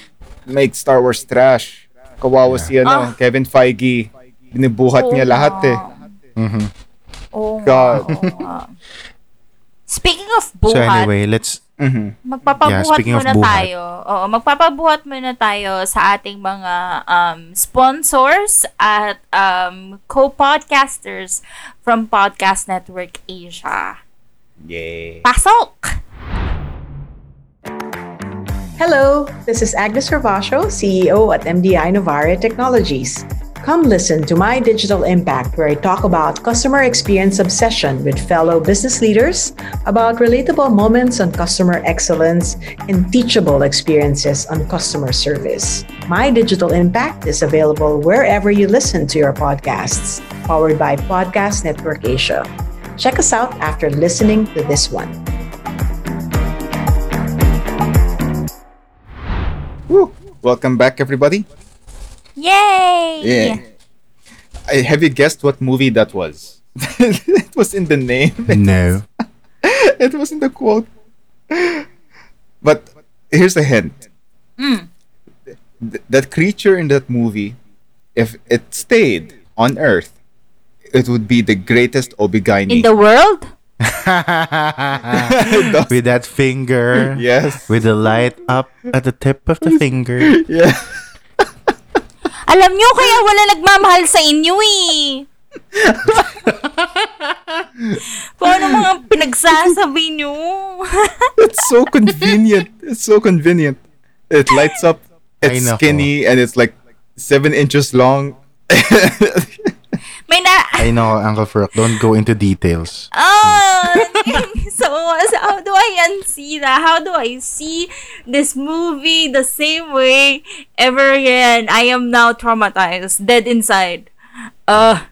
S2: make Star Wars trash. Kawawa si ano,
S3: Ah.
S2: Kevin Feige. Binibuhat
S3: Oo
S2: niya lahat eh.
S3: nga.
S4: Mhm.
S3: Oo nga,
S2: God.
S3: oo nga. Speaking of
S4: So
S3: buhat,
S4: anyway, let's
S2: Mhm.
S3: magpapabuhat
S4: Yeah, speaking of
S3: muna
S4: buhat.
S3: tayo. Oo, magpapabuhat muna tayo sa ating mga um, sponsors at um, co-podcasters from Podcast Network Asia.
S2: Yay.
S3: Pasok!
S7: Hello, this is Agnes Ravasho, CEO at MDI Novare Technologies. Come listen to my digital impact where I talk about customer experience obsession with fellow business leaders, about relatable moments on customer excellence, and teachable experiences on customer service. My digital impact is available wherever you listen to your podcasts, powered by Podcast Network Asia. Check us out after listening to this one.
S2: Woo. Welcome back, everybody.
S3: Yay!
S2: Yeah. I, have you guessed what movie that was? it was in the name.
S4: no.
S2: it was in the quote. But here's a hint.
S3: Mm.
S2: Th- that creature in that movie, if it stayed on Earth, it would be the greatest OB-GYN.
S3: In the world?
S4: with that finger.
S2: yes.
S4: With the light up at the tip of the finger.
S2: yeah.
S3: Alam nyo, kaya wala nagmamahal sa inyo eh. Kung ano mga pinagsasabi nyo.
S2: It's so convenient. It's so convenient. It lights up. It's skinny and it's like seven inches long.
S3: May na...
S4: I know, Uncle Farouk. Don't go into details.
S3: Oh, so, so how do I unsee that? How do I see this movie the same way ever again? I am now traumatized, dead inside. Uh,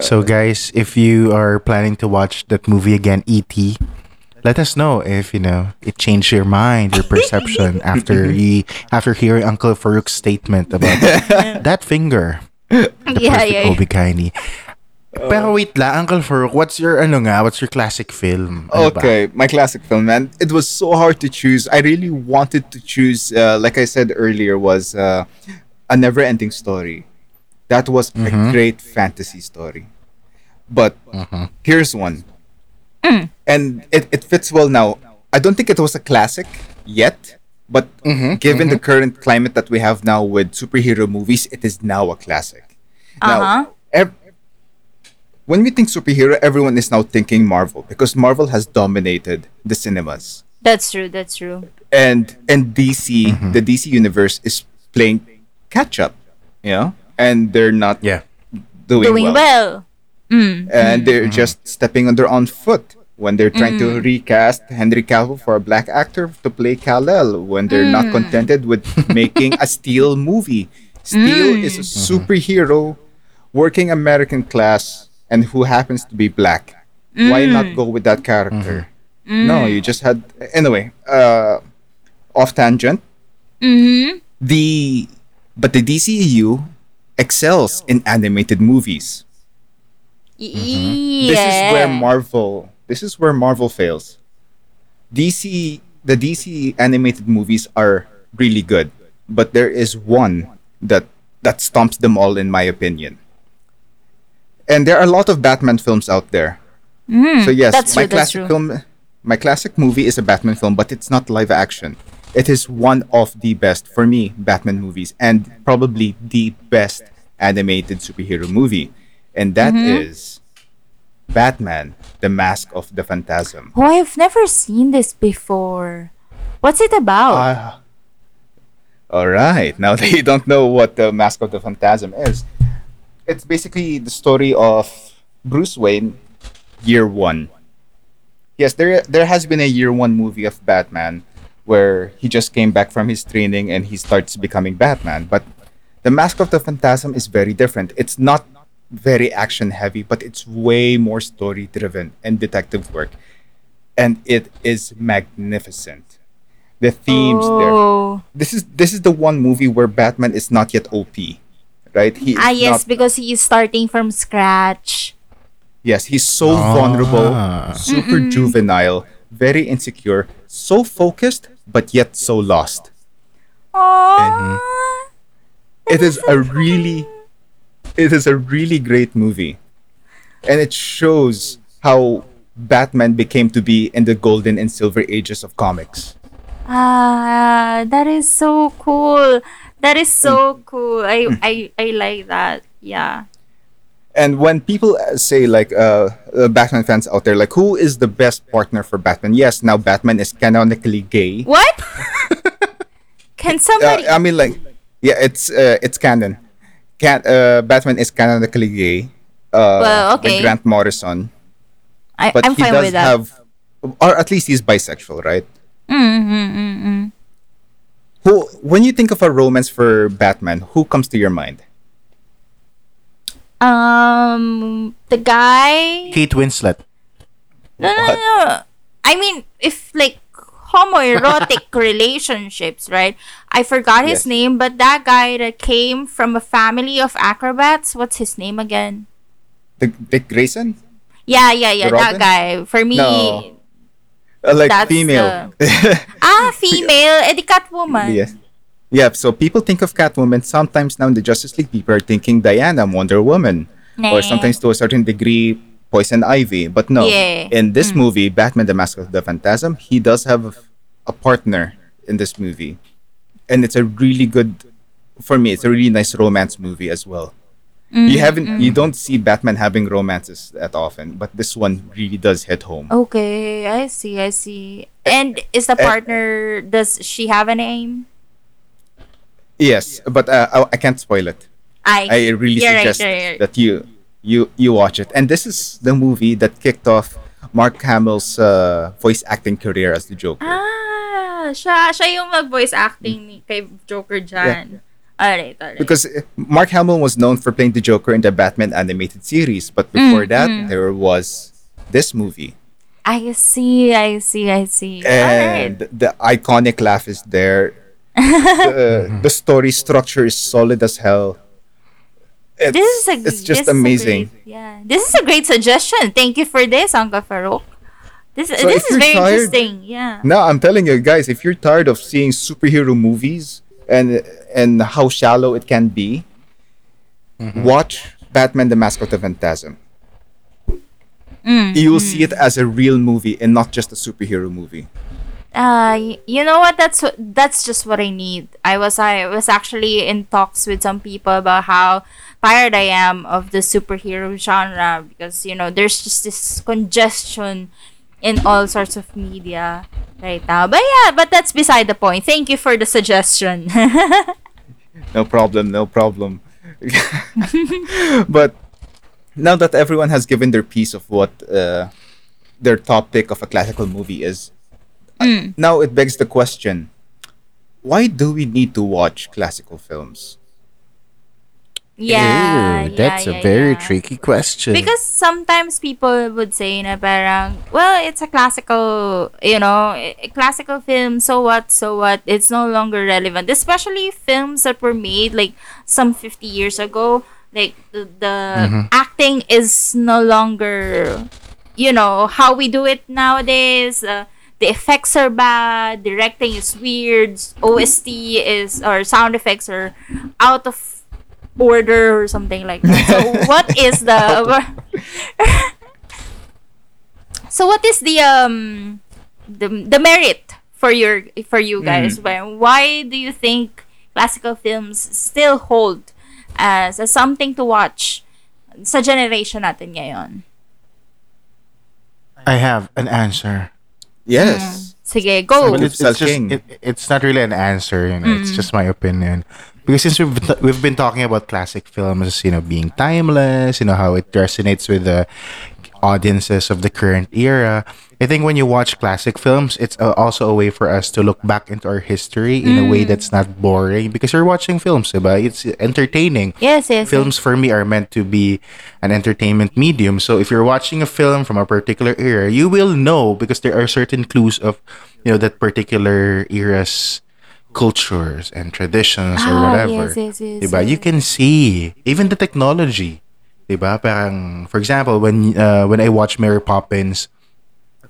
S4: So, guys, if you are planning to watch that movie again, E.T., let us know if you know it changed your mind, your perception after you after hearing Uncle Farouk's statement about that finger. The
S3: yeah,
S4: perfect
S3: yeah, yeah.
S4: OB-GYN. Pero wait la, Uncle Farouk, what's your ano nga, what's your classic film? Ano ba?
S2: Okay, my classic film, man. It was so hard to choose. I really wanted to choose, uh, like I said earlier, was uh, a never-ending story. That was a great fantasy story. But here's one, and it, it fits well now. I don't think it was a classic yet, but mm-hmm, given the mm-hmm. current climate that we have now with superhero movies, it is now a classic.
S3: Uh-huh.
S2: Now, ev- when we think superhero, everyone is now thinking Marvel because Marvel has dominated the cinemas.
S3: That's true, that's true.
S2: And and DC, mm-hmm. the DC universe is playing catch up, you know? And they're not
S4: Yeah.
S2: doing,
S3: Doing
S2: well.
S3: well.
S2: Mm, and mm. they're just stepping on their own foot when they're trying to mm. recast Henry Cavill for a black actor to play Kal-El when they're not mm. contented with making a Steel movie. Steel mm. is a superhero working American class and who happens to be black. Why not go with that character? Mm-hmm. No, you just had anyway. Uh, off tangent.
S3: Mm-hmm.
S2: The but the DCEU excels in animated movies.
S3: Yeah. Mm-hmm.
S2: This is where Marvel. This is where Marvel fails. DC, the DC animated movies are really good, but there is one that that stomps them all, in my opinion. And there are a lot of Batman films out there. so yes,
S3: Mm,
S2: my
S3: true,
S2: classic film, my classic movie is a Batman film, but it's not live action. It is one of the best for me Batman movies, and probably the best animated superhero movie, and that is
S3: Mm-hmm.
S2: Batman: The Mask of the Phantasm.
S3: Oh, I've never seen this before. What's it about?
S2: Ah. all right. Now that you don't know what the Mask of the Phantasm is, it's basically the story of Bruce Wayne, year one. Yes, there there has been a year one movie of Batman where he just came back from his training and he starts becoming Batman. But the Mask of the Phantasm is very different. It's not very action heavy, but it's way more story driven and detective work. And it is magnificent. The themes there
S3: oh.
S2: this is this is the one movie where Batman is not yet OP, right? He is
S3: Ah, yes,
S2: not-
S3: because he is starting from scratch.
S2: yes, he's so vulnerable, super juvenile, very insecure, so focused but yet so lost.
S3: Aww.
S2: It is a really, it is a really great movie, and it shows how Batman became to be in the golden and silver ages of comics.
S3: Ah, that is so cool. That is
S2: Mm.
S3: so cool. I, I, I like that. Yeah.
S2: And when people uh, say like uh, uh, Batman fans out there, like who is the best partner for Batman? Yes, now Batman is canonically gay.
S3: What? Can somebody?
S2: Uh, I mean, like, yeah, it's uh, it's canon. Can uh, Batman is canonically gay. Uh,
S3: Well, okay.
S2: Grant Morrison,
S3: I,
S2: but
S3: I'm
S2: he
S3: fine
S2: does
S3: with that.
S2: have, or at least he's bisexual, right?
S3: Mm-hmm,
S2: Who, when you think of a romance for Batman, who comes to your mind?
S3: Um, the guy.
S4: Kate Winslet.
S3: No, no,
S2: What?
S3: no. I mean, if like homoerotic relationships, right? I forgot his
S2: Yes.
S3: name, but that guy that came from a family of acrobats. What's his name again?
S2: The, Dick Grayson,
S3: Yeah, yeah, yeah. That guy. For me,
S2: No. uh, like female.
S3: ah, female. Eh, di Catwoman.
S2: Yes. Yeah, so people think of Catwoman. Sometimes now in the Justice League, people are thinking Diana, Wonder Woman.
S3: Nah.
S2: Or sometimes to a certain degree, Poison Ivy. But no,
S3: Yeah.
S2: in this movie, Batman the Mask of the Phantasm, he does have a partner in this movie. And it's a really good, for me, it's a really nice romance movie as well. You haven't, you don't see Batman having romances that often, but this one really does hit home.
S3: Okay, I see, I see. And is the
S2: Eh.
S3: partner, does she have a name?
S2: Yes, but uh, I, I can't spoil it.
S3: I,
S2: I really
S3: You're right,
S2: suggest
S3: right.
S2: that you you you watch it. And this is the movie that kicked off Mark Hamill's uh, voice acting career as the Joker.
S3: Ah, siya, siya yung mag-voice acting ni kay Joker dyan. Alright, alright.
S2: Because uh, Mark Hamill was known for playing the Joker in the Batman animated series, but before that, there was this movie.
S3: I see, I see, I see.
S2: And the iconic laugh is there. the, the story structure is solid as hell. It's,
S3: This is a
S2: it's
S3: this
S2: just
S3: is a
S2: amazing.
S3: great- yeah, this is a great suggestion. Thank you for this, Uncle Farouk. This
S2: So
S3: this is very
S2: tired-
S3: interesting. Yeah.
S2: No, I'm telling you guys, if you're tired of seeing superhero movies and and how shallow it can be, watch Batman: The Mask of the Phantasm.
S3: Mm,
S2: You will see it as a real movie and not just a superhero movie.
S3: Uh, you know what? That's that's just what I need. I was I was actually in talks with some people about how tired I am of the superhero genre because you know there's just this congestion in all sorts of media right now. But yeah, but that's beside the point. Thank you for the suggestion.
S2: No problem, no problem. but now that everyone has given their piece of what uh, their top pick of a classical movie is, uh, now it begs the question why do we need to watch classical films?
S3: Yeah,
S4: Ew, that's
S3: yeah,
S4: a
S3: yeah,
S4: very
S3: yeah.
S4: tricky question.
S3: Because sometimes people would say na parang, well, it's a classical, you know, a classical film, so what, so what, it's no longer relevant. Especially films that were made like some 50 years ago. Like, the, the acting is no longer, you know, how we do it nowadays. Uh, the effects are bad, directing is weird, OST is, or sound effects are out of order or something like that. So what is the So what is the um the, the merit for your for you guys? Why why do you think classical films still hold as, as something to watch sa generation natin ngayon?
S4: I have an answer.
S2: Yes.
S3: Sige, go.
S4: But it's, it's just it, it's not really an answer, you know.
S3: Mm.
S4: It's just my opinion. Because since we've been- we've been talking about classic films, you know, being timeless, you know how it resonates with the audiences of the current era. I think when you watch classic films, it's also a way for us to look back into our history in a
S3: Mm.
S4: way that's not boring because you're watching films, diba? It's entertaining
S3: yes, yes.
S4: films for me are meant to be an entertainment medium. So if you're watching a film from a particular era, you will know because there are certain clues of you know that particular era's cultures and traditions or
S3: Ah,
S4: whatever.
S3: yes, yes, yes,
S4: Diba? You can see even the technology. Diba? Parang, for example, when uh, when I watched Mary Poppins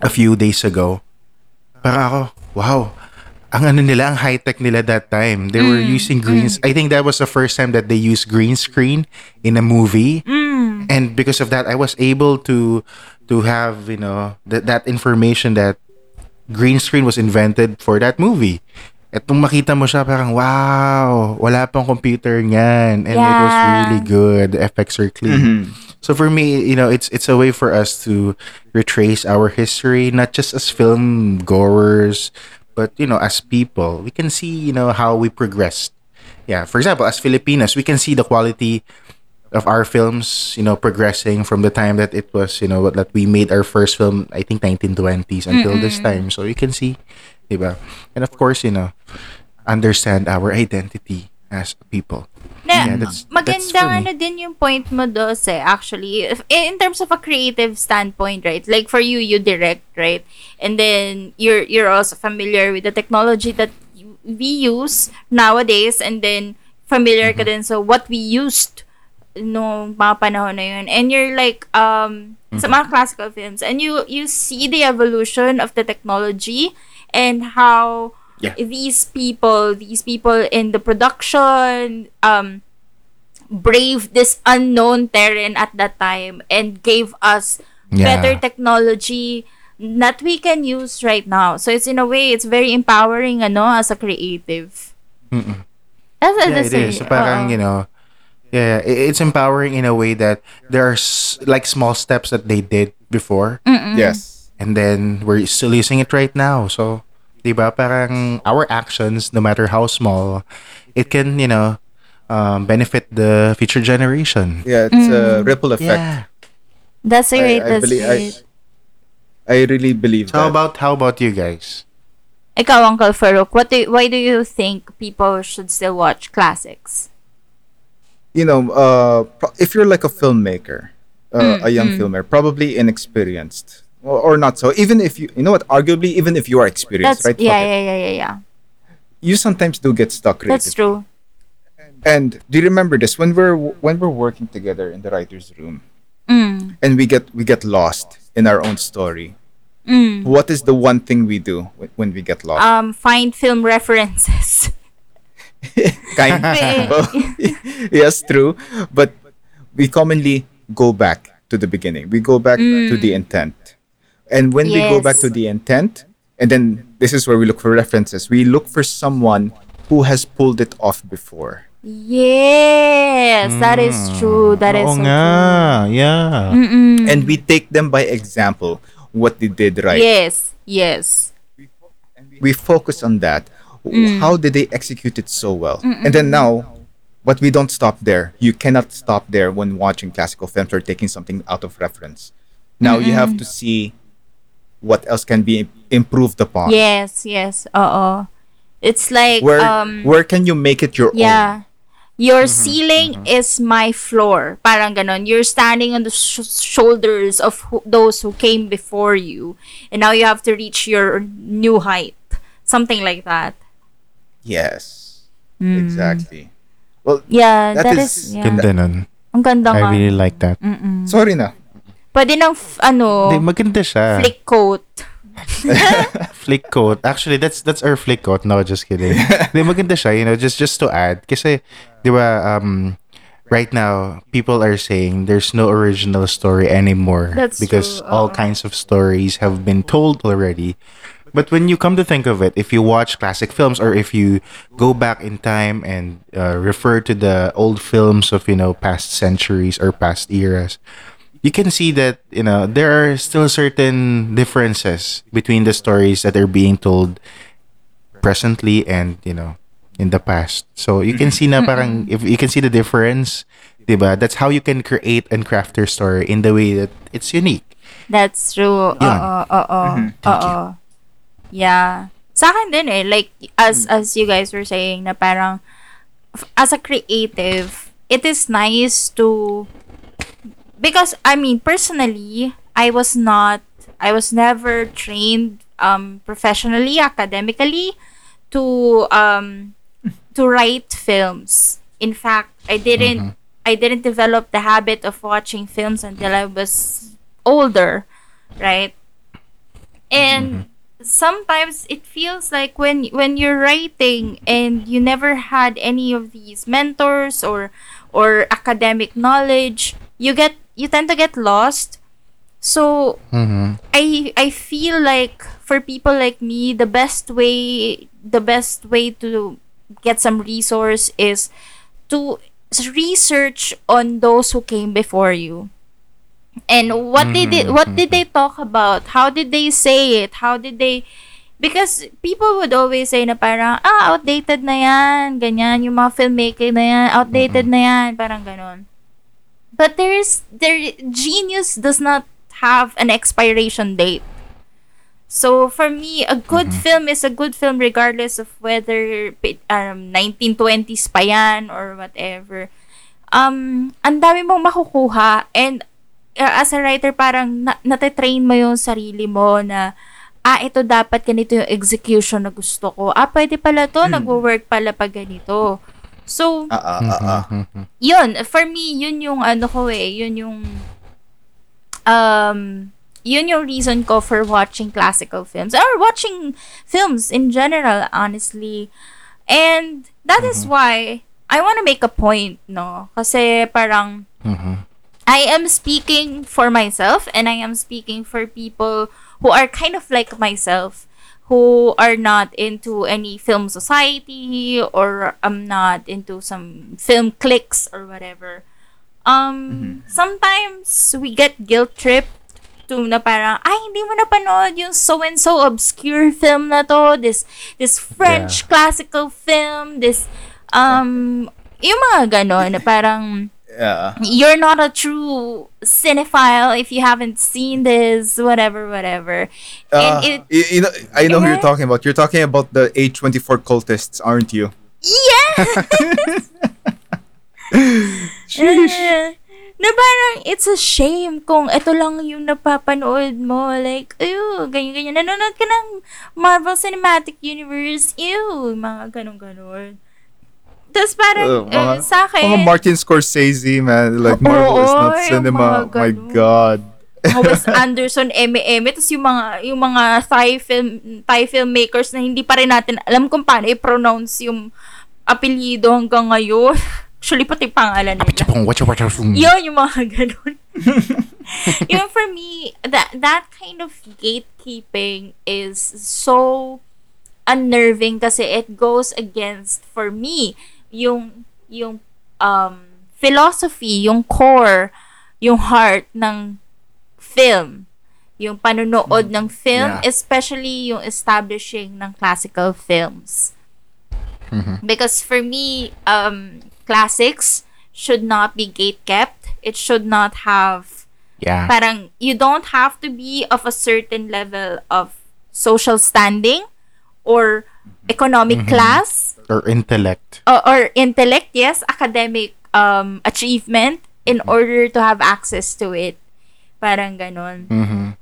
S4: a few days ago, parang ako, wow, ang ano nila, ang high-tech nila that time. They were using greens. I think that was the first time that they used green screen in a movie. And because of that, I was able to to have, you know, that that information that green screen was invented for that movie. At nung makita mo siya, parang, wow, wala pang computer niyan. And it was
S3: Yeah.
S4: really good. The effects are clean. So for me, you know, it's it's a way for us to retrace our history, not just as film goers, but you know, as people. We can see, you know, how we progressed. Yeah, for example, as Filipinos, we can see the quality of our films, you know, progressing from the time that it was, you know, that we made our first film, I think 1920s until this time. So you can see, diba? And of course, you know, understand our identity as people.
S3: Na,
S4: Yeah, that's- that's
S3: magandang
S4: me.
S3: ano din yung point mo dos eh, actually. If, in terms of a creative standpoint, right? Like for you, you direct, right? And then you're you're also familiar with the technology that we use nowadays and then familiar ka din so what we used nung mga panahon na yun. And you're like, um, sa mga classical films, and you you see the evolution of the technology and how
S2: Yeah.
S3: these people, these people in the production, um, braved this unknown terrain at that time and gave us
S4: Yeah.
S3: better technology that we can use right now. So it's in a way, it's very empowering, ano, as a creative.
S4: Mm-mm.
S3: That's,
S4: yeah,
S3: that's
S4: it is. So parang,
S3: oo.
S4: you know, yeah, it's empowering in a way that there are s- like small steps that they did before,
S2: Yes.
S4: And then we're still using it right now. So, diba, parang our actions, no matter how small, it can, you know, um, benefit the future generation.
S2: Yeah, it's a ripple effect.
S4: Yeah.
S3: That's
S2: I-
S3: great.
S2: I,
S3: that's
S2: believe,
S3: great.
S2: I, I really believe
S4: How
S2: that.
S4: about how about you guys?
S3: Ikaw, Uncle Farouk, what do, why do you think people should still watch classics?
S2: you know, uh, if you're like a filmmaker, uh,
S3: Mm,
S2: a young filmmaker, probably inexperienced or, not so. Even if you, you know what, arguably, even if you are experienced,
S3: That's
S2: right?
S3: yeah, yeah, yeah, yeah, yeah.
S2: You sometimes do get stuck
S3: right?
S2: That's
S3: true.
S2: And do you remember this when we're when we're working together in the writers' room
S3: Mm,
S2: and we get we get lost in our own story?
S3: mm.
S2: What is the one thing we do when, when we get lost?
S3: Um, find film references.
S2: kind well, yes true but we commonly go back to the beginning we go back to the intent and when we go back to the intent and then this is where we look for references we look for someone who has pulled it off before
S3: yes, that is true. That is
S4: Oo
S3: so
S4: nga. Yeah.
S3: Mm-mm.
S2: and we take them by example what they did right
S3: Yes, yes.
S2: we focus on that
S3: Mm.
S2: how did they execute it so well and then now but we don't stop there you cannot stop there when watching classical films or taking something out of reference now you have to see what else can be improved upon
S3: Yes, yes. Uh-oh. It's like
S2: where
S3: um
S2: where can you make it your own
S3: yeah. Your ceiling is my floor. Parang ganon. You're standing on the sh- shoulders of who- those who came before you. And now you have to reach your new height. Something like that.
S2: yes
S3: Mm.
S2: exactly well
S3: Yeah,
S2: That
S3: that
S2: is
S3: is, yeah.
S4: Ganda nun.
S3: Ang ganda
S4: I really like that.
S2: sorry na
S3: Pwede ng f- ano,
S4: Hindi, maganda siya.
S3: flick coat.
S4: flick coat. Actually, that's that's our flick coat. No, just kidding. Di maganda siya, you know, just just to add. Kasi, di ba, um, right now, people are saying there's no original story anymore.
S3: That's
S4: because
S3: true,
S4: all
S3: oo.
S4: kinds of stories have been told already. But when you come to think of it, if you watch classic films or if you go back in time and uh, refer to the old films of, you know, past centuries or past eras, you can see that you know there are still certain differences between the stories that are being told presently and you know in the past. So you can see na parang if you can see the difference diba? That's how you can create and craft your story in the way that it's unique.
S3: That's true.
S4: Yun.
S3: Oo, oo, oo. Yeah. Sa akin din eh, like, as, as you guys were saying, na parang, as a creative, it is nice to, because, I mean, personally, I was not, I was never trained um, professionally, academically, to, um, to write films. In fact, I didn't, I didn't develop the habit of watching films until I was older, right? And sometimes it feels like when when you're writing and you never had any of these mentors or or academic knowledge, you get you tend to get lost. So I I feel like for people like me, the best way the best way to get some resource is to research on those who came before you. And what did it what did they talk about? How did they say it? How did they because people would always say na parang, ah, outdated na yan, ganyan, yung mga filmmaker na yan, outdated na yan, parang ganon. But there's, there, genius does not have an expiration date. So for me, a good film is a good film regardless of whether um, 1920s pa yan or whatever. Um, ang dami mong makukuha and uh, as a writer parang na- natitrain mo yung sarili mo na ah, ito dapat ganito yung execution na gusto ko. Ah, pwede pala to, nagwo-work pala pag ganito. So,
S2: Ah, ah, ah, ah.
S3: yun, for me, yun yung ano ko eh, yun yung um yun yung reason ko for watching classical films or watching films in general, honestly. And that is why I want to make a point, no? Kasi parang I am speaking for myself and I am speaking for people who are kind of like myself who are not into any film society or I'm not into some film cliques or whatever. Um sometimes we get guilt tripped to na parang ay hindi mo napanood yung so and so obscure film na to this this French classical film this um yung mga ganon, na parang,
S2: Yeah.
S3: you're not a true cinephile if you haven't seen this, whatever, whatever.
S2: Uh,
S3: it,
S2: you, you know, I know who you're talking about. You're talking about the A24 cultists, aren't you?
S3: yeah! Na parang it's a shame kung ito lang yung napapanood mo. Like, ew, ganyan-ganyan. Nanonood ka ng Marvel Cinematic Universe. Ew, mga ganun-ganun. Tapos parang,
S2: Uh, mga,
S3: eh, sa akin,
S2: mga Martin Scorsese, man. Like, Marvel is not cinema.
S3: mga
S2: My. God.
S3: mga Wes Anderson, M.M. Tapos yung mga, yung mga Thai film, Thai filmmakers na hindi pa rin natin alam kung paano i-pronounce yung apelyido hanggang ngayon. Actually, pati pangalan nila. Yun, yung mga ganun. yung for me, that that kind of gatekeeping is so unnerving kasi it goes against, for me, yung, yung um, philosophy, yung core, yung heart ng film. Yung panunood ng film,
S2: Yeah.
S3: especially yung establishing ng classical films. Because for me, um, classics should not be gate kept. It should not have
S4: Yeah.
S3: parang you don't have to be of a certain level of social standing or economic class
S4: Or intellect.
S3: or, or intellect, yes, academic um achievement in order to have access to it. Parang ganon.
S4: Mhm.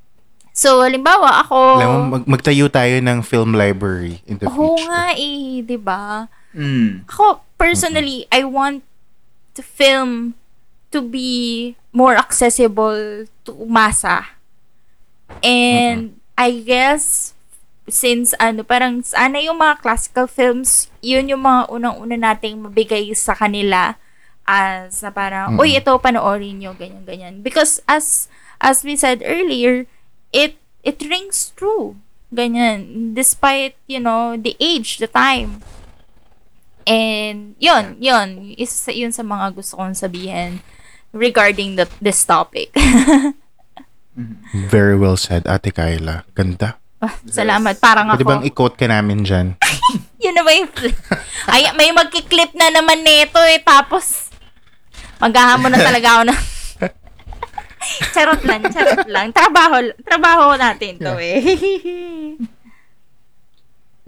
S3: So, halimbawa, ako...
S4: Alam mo, mag- magtayo tayo ng film library in the
S3: Oo
S4: future.
S3: nga eh, di ba?
S2: Mm.
S3: Ako, personally, I want the film to be more accessible to masa. And I guess since ano parang sana yung mga classical films, yun yung mga unang-una nating mabigay sa kanila as na parang, uy, ito panoorin nyo, ganyan, ganyan. Because as as we said earlier, it it rings true. Ganyan. Despite, you know, the age, the time. And, yun, yun. Isa sa, yun sa mga gusto kong sabihin regarding the, this topic.
S4: Very well said, Ate Kyla. Ganda.
S3: Ah, Salamat. Parang
S4: Pwede bang
S3: ako.
S4: i-quote ka namin dyan?
S3: Yun na ba yung... Ay, may magkiklip na naman nito eh. Tapos, maghahamon na talaga ako na... charot lang, charot lang. Trabaho, trabaho natin to eh.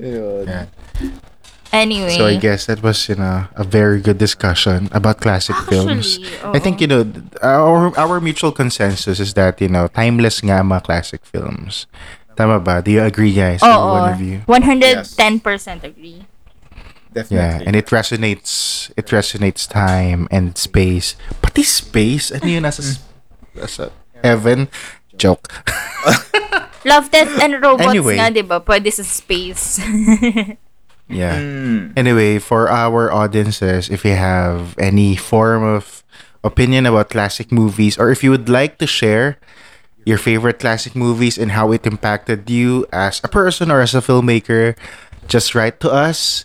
S2: Ayun.
S4: Yeah.
S3: anyway.
S4: So I guess that was, you know, a very good discussion about classic films.
S3: Actually,
S4: I think, you know, our, our mutual consensus is that, you know, timeless nga mga classic films. Tama ba? Do you agree, guys? Every
S3: Oo.
S4: one of you?
S3: 110% agree.
S2: Definitely.
S4: Yeah, and it resonates, it resonates time and space. Pati space? Ano yun? Nasa, s- nasa heaven? Joke.
S3: Love, Death, and Robots
S4: Anyway.
S3: nga, di ba? Pwede sa space.
S4: Yeah.
S2: Mm.
S4: Anyway, for our audiences, if you have any form of opinion about classic movies, or if you would like to share your favorite classic movies and how it impacted you as a person or as a filmmaker, just write to us.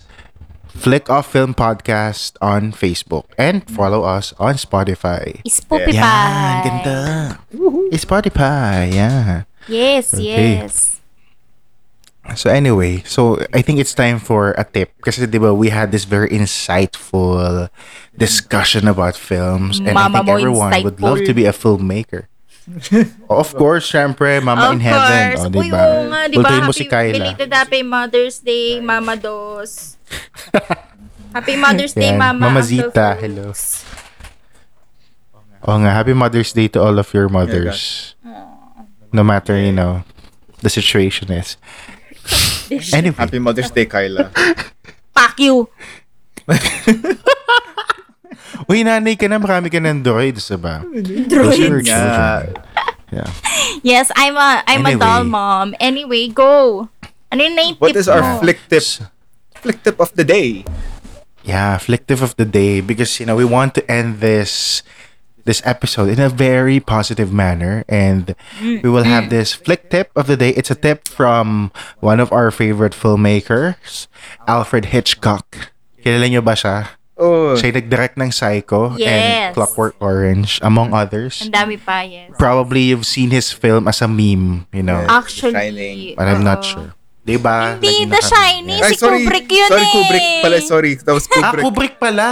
S4: Flick Off Film Podcast on Facebook and follow us on Spotify.
S3: Spotify.
S4: Yeah, ganda. Spotify, yeah.
S3: Yes,
S4: Okay.
S3: yes.
S4: So anyway, so I think it's time for a tip kasi 'di ba we had this very insightful discussion about films and
S3: Mama
S4: I think everyone would love to be a filmmaker. Of course, syempre, Mama
S3: of
S4: in heaven,
S3: course.
S4: oh, 'di
S3: Uy, oo nga, di ba?
S4: Ultuhin mo si
S3: Happy-
S4: Kyla.
S3: Belated happy Mother's Day, Mama Dos. happy Mother's Day,
S4: Yan.
S3: Mama.
S4: Mama Zita, hello. Oh nga, happy Mother's Day to all of your mothers. No matter, you know, the situation is. Anyway,
S2: Happy Mother's Day, Kyla.
S3: Fuck you.
S4: uy, nanay ka na, marami ka ng droids, diba?
S3: Droids.
S4: children. Yeah.
S3: Yes, I'm a I'm a
S4: Anyway.
S3: doll mom. Anyway, go. Ano yung naitip
S2: What is our
S3: mo?
S2: flick tip? Flick tip of the day.
S4: Yeah, flick tip of the day because you know we want to end this this episode in a very positive manner and we will have this flick tip of the day. It's a tip from one of our favorite filmmakers, Alfred Hitchcock. Kilala niyo ba siya?
S2: Oh,
S4: Siya nag-direct ng Psycho
S3: Yes.
S4: and Clockwork Orange, among others.
S3: Ang dami pa, yes.
S4: Probably you've seen his film as a meme, you know,
S2: Yeah.
S3: Actually,
S2: Shining.
S4: but I'm not sure. Diba?
S3: Hindi,
S4: Lagi
S3: The Shining.
S4: Yeah.
S3: Si Kubrick yun
S2: sorry,
S3: eh.
S2: Kubrick pala. Sorry, that was
S4: Ah,
S2: Kubrick.
S4: Kubrick pala.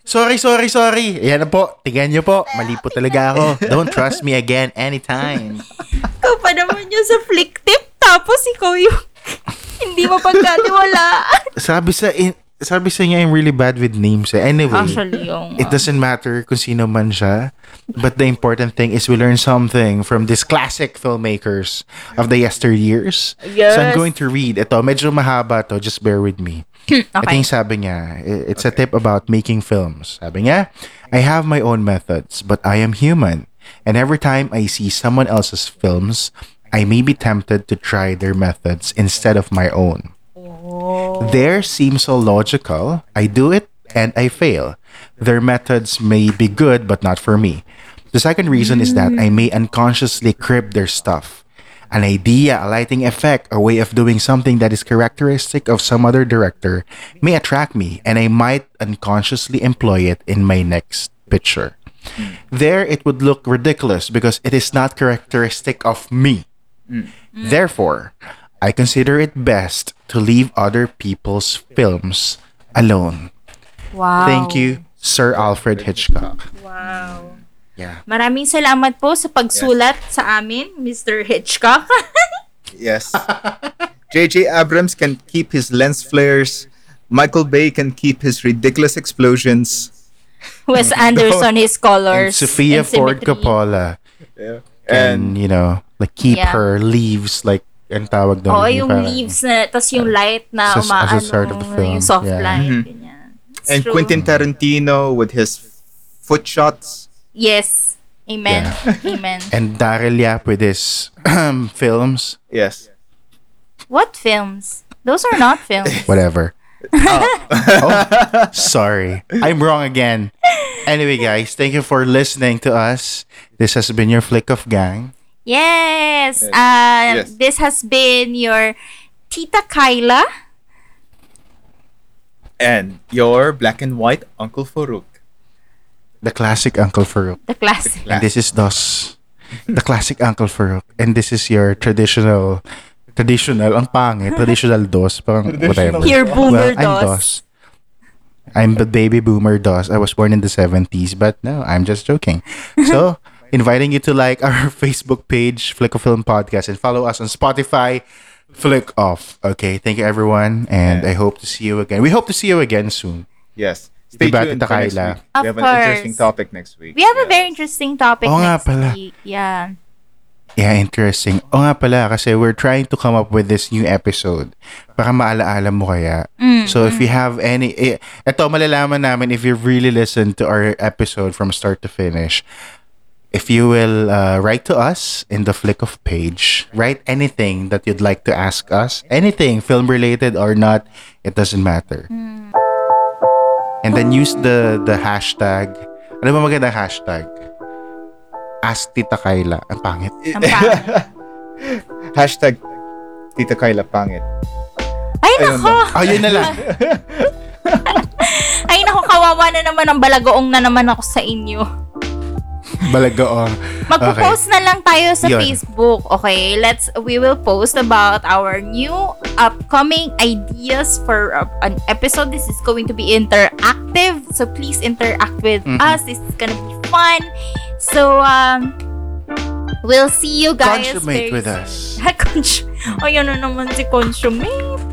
S4: Sorry, sorry, sorry. Yan na po. Tingnan nyo po. Mali po talaga ako. Don't trust me again anytime.
S3: Ikaw pa naman yung sa flick tip, tapos ikaw yung hindi mo pagkatiwalaan.
S4: Sabi sa in, sabi sa niya, I'm really bad with names. eh. Anyway,
S3: Actually, yung...
S4: it doesn't matter kung sino man siya. But the important thing is we learn something from these classic filmmakers of the yesteryears. So I'm going to read. Ito, medyo mahaba to. Just bear with me. Ito
S3: okay.
S4: yung sabi niya. I- It's a tip about making films. Sabi niya, I have my own methods, but I am human. And every time I see someone else's films, I may be tempted to try their methods instead of my own. Oh. Theirs seems so logical. I do it and I fail. Their methods may be good, but not for me. The second reason is that I mm. may unconsciously crib their stuff. An idea, a lighting effect, a way of doing something that is characteristic of some other director may attract me, and I might unconsciously employ it in my next picture. Mm. There, it would look ridiculous because it is not characteristic of me. Mm. Therefore, I consider it best to leave other people's films alone.
S3: Wow.
S4: Thank you, Sir Alfred Hitchcock.
S3: Wow.
S4: Yeah.
S3: Maraming salamat po sa pagsulat sa amin, Mr. Hitchcock.
S2: Yes. J.J. Abrams can keep his lens flares. Michael Bay can keep his ridiculous explosions.
S3: Wes Anderson, his
S4: And
S3: colors.
S4: Sofia
S3: and
S4: Ford
S3: symmetry.
S4: Coppola
S2: And
S4: and you know, like keep
S3: Yeah.
S4: her leaves like ang tawag doon.
S3: Oo,
S4: yung
S3: yung
S4: parang-
S3: leaves na, tas yung light na
S4: As a- as a start of the film,
S3: yung soft
S4: yeah.
S3: light,
S2: Mhm.
S3: ganyan. It's
S2: and
S3: true.
S2: Quentin Tarantino with his foot shots.
S3: Yes. Amen. Amen.
S4: And Darryl Yap with his films,
S2: Yes.
S3: What films? Those are not films.
S4: whatever. oh, sorry. I'm wrong again. Anyway, guys, thank you for listening to us. This has been your Flick Off Gang.
S3: Yes.
S2: Yes.
S3: Uh,
S2: Yes.
S3: This has been your Tita Kyla.
S2: And your black and white Uncle Farouk.
S4: The classic Uncle Farouk.
S3: The classic.
S4: And this is Dos. The classic Uncle Farouk. And this is your traditional traditional ang pangit, traditional Dos, parang whatever.
S3: Your boomer
S4: well, I'm
S3: Dos.
S4: Dos. I'm the baby boomer Dos. I was born in the 70s, but no, I'm just joking. So, inviting you to like our Facebook page, Flick Off Film Podcast, and follow us on Spotify, Flick Off. Okay, thank you everyone, and I hope to see you again. We hope to see you again soon.
S2: Yes. Stay
S4: Diba,
S2: tuned
S4: Tita
S2: for next
S4: Kyla?
S2: week.
S3: Of
S2: we have an
S3: course.
S2: interesting topic next week.
S3: We have a very interesting topic
S4: Oo nga
S3: next
S4: pala.
S3: week. Yeah.
S4: Yeah, interesting. O nga pala, kasi we're trying to come up with this new episode para maalaala mo kaya. So if you have any, eh, eto malalaman namin if you really listen to our episode from start to finish. If you will uh, write to us in the flick of page, write anything that you'd like to ask us, anything film related or not, it doesn't matter. And then use the the hashtag. Ano ba magandang hashtag? Ask Tita Kyla. Ang pangit.
S3: Ang pangit.
S2: Hashtag Tita Kyla Pangit.
S3: Ay,
S2: Ayun
S3: nako.
S4: Oh, yun na lang.
S3: Ay, nako. Kawawa na naman ang balagoong na naman ako sa inyo.
S4: Balagaong.
S3: Magpo-post na lang tayo sa
S4: Yun.
S3: Facebook. Okay, let's we will post about our new upcoming ideas for uh, an episode. This is going to be interactive, so please interact with
S4: Mhm.
S3: us. This is gonna be fun. So um we'll see you guys
S4: Consummate
S3: very
S4: with us.
S3: Cons- Ayan na naman si Consummate.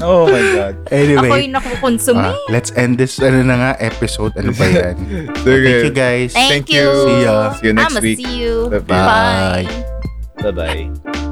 S2: Oh my God.
S4: Anyway,
S3: Ako'y nakukonsume.
S4: ah, let's end this ano na nga episode. Ano ba yan?
S2: Sige.
S4: Thank you guys.
S3: Thank,
S2: thank
S3: you.
S2: you.
S4: See ya.
S2: See you next
S3: I'ma
S2: week.
S3: see you.
S2: Bye-bye.
S3: Bye.
S2: Bye-bye.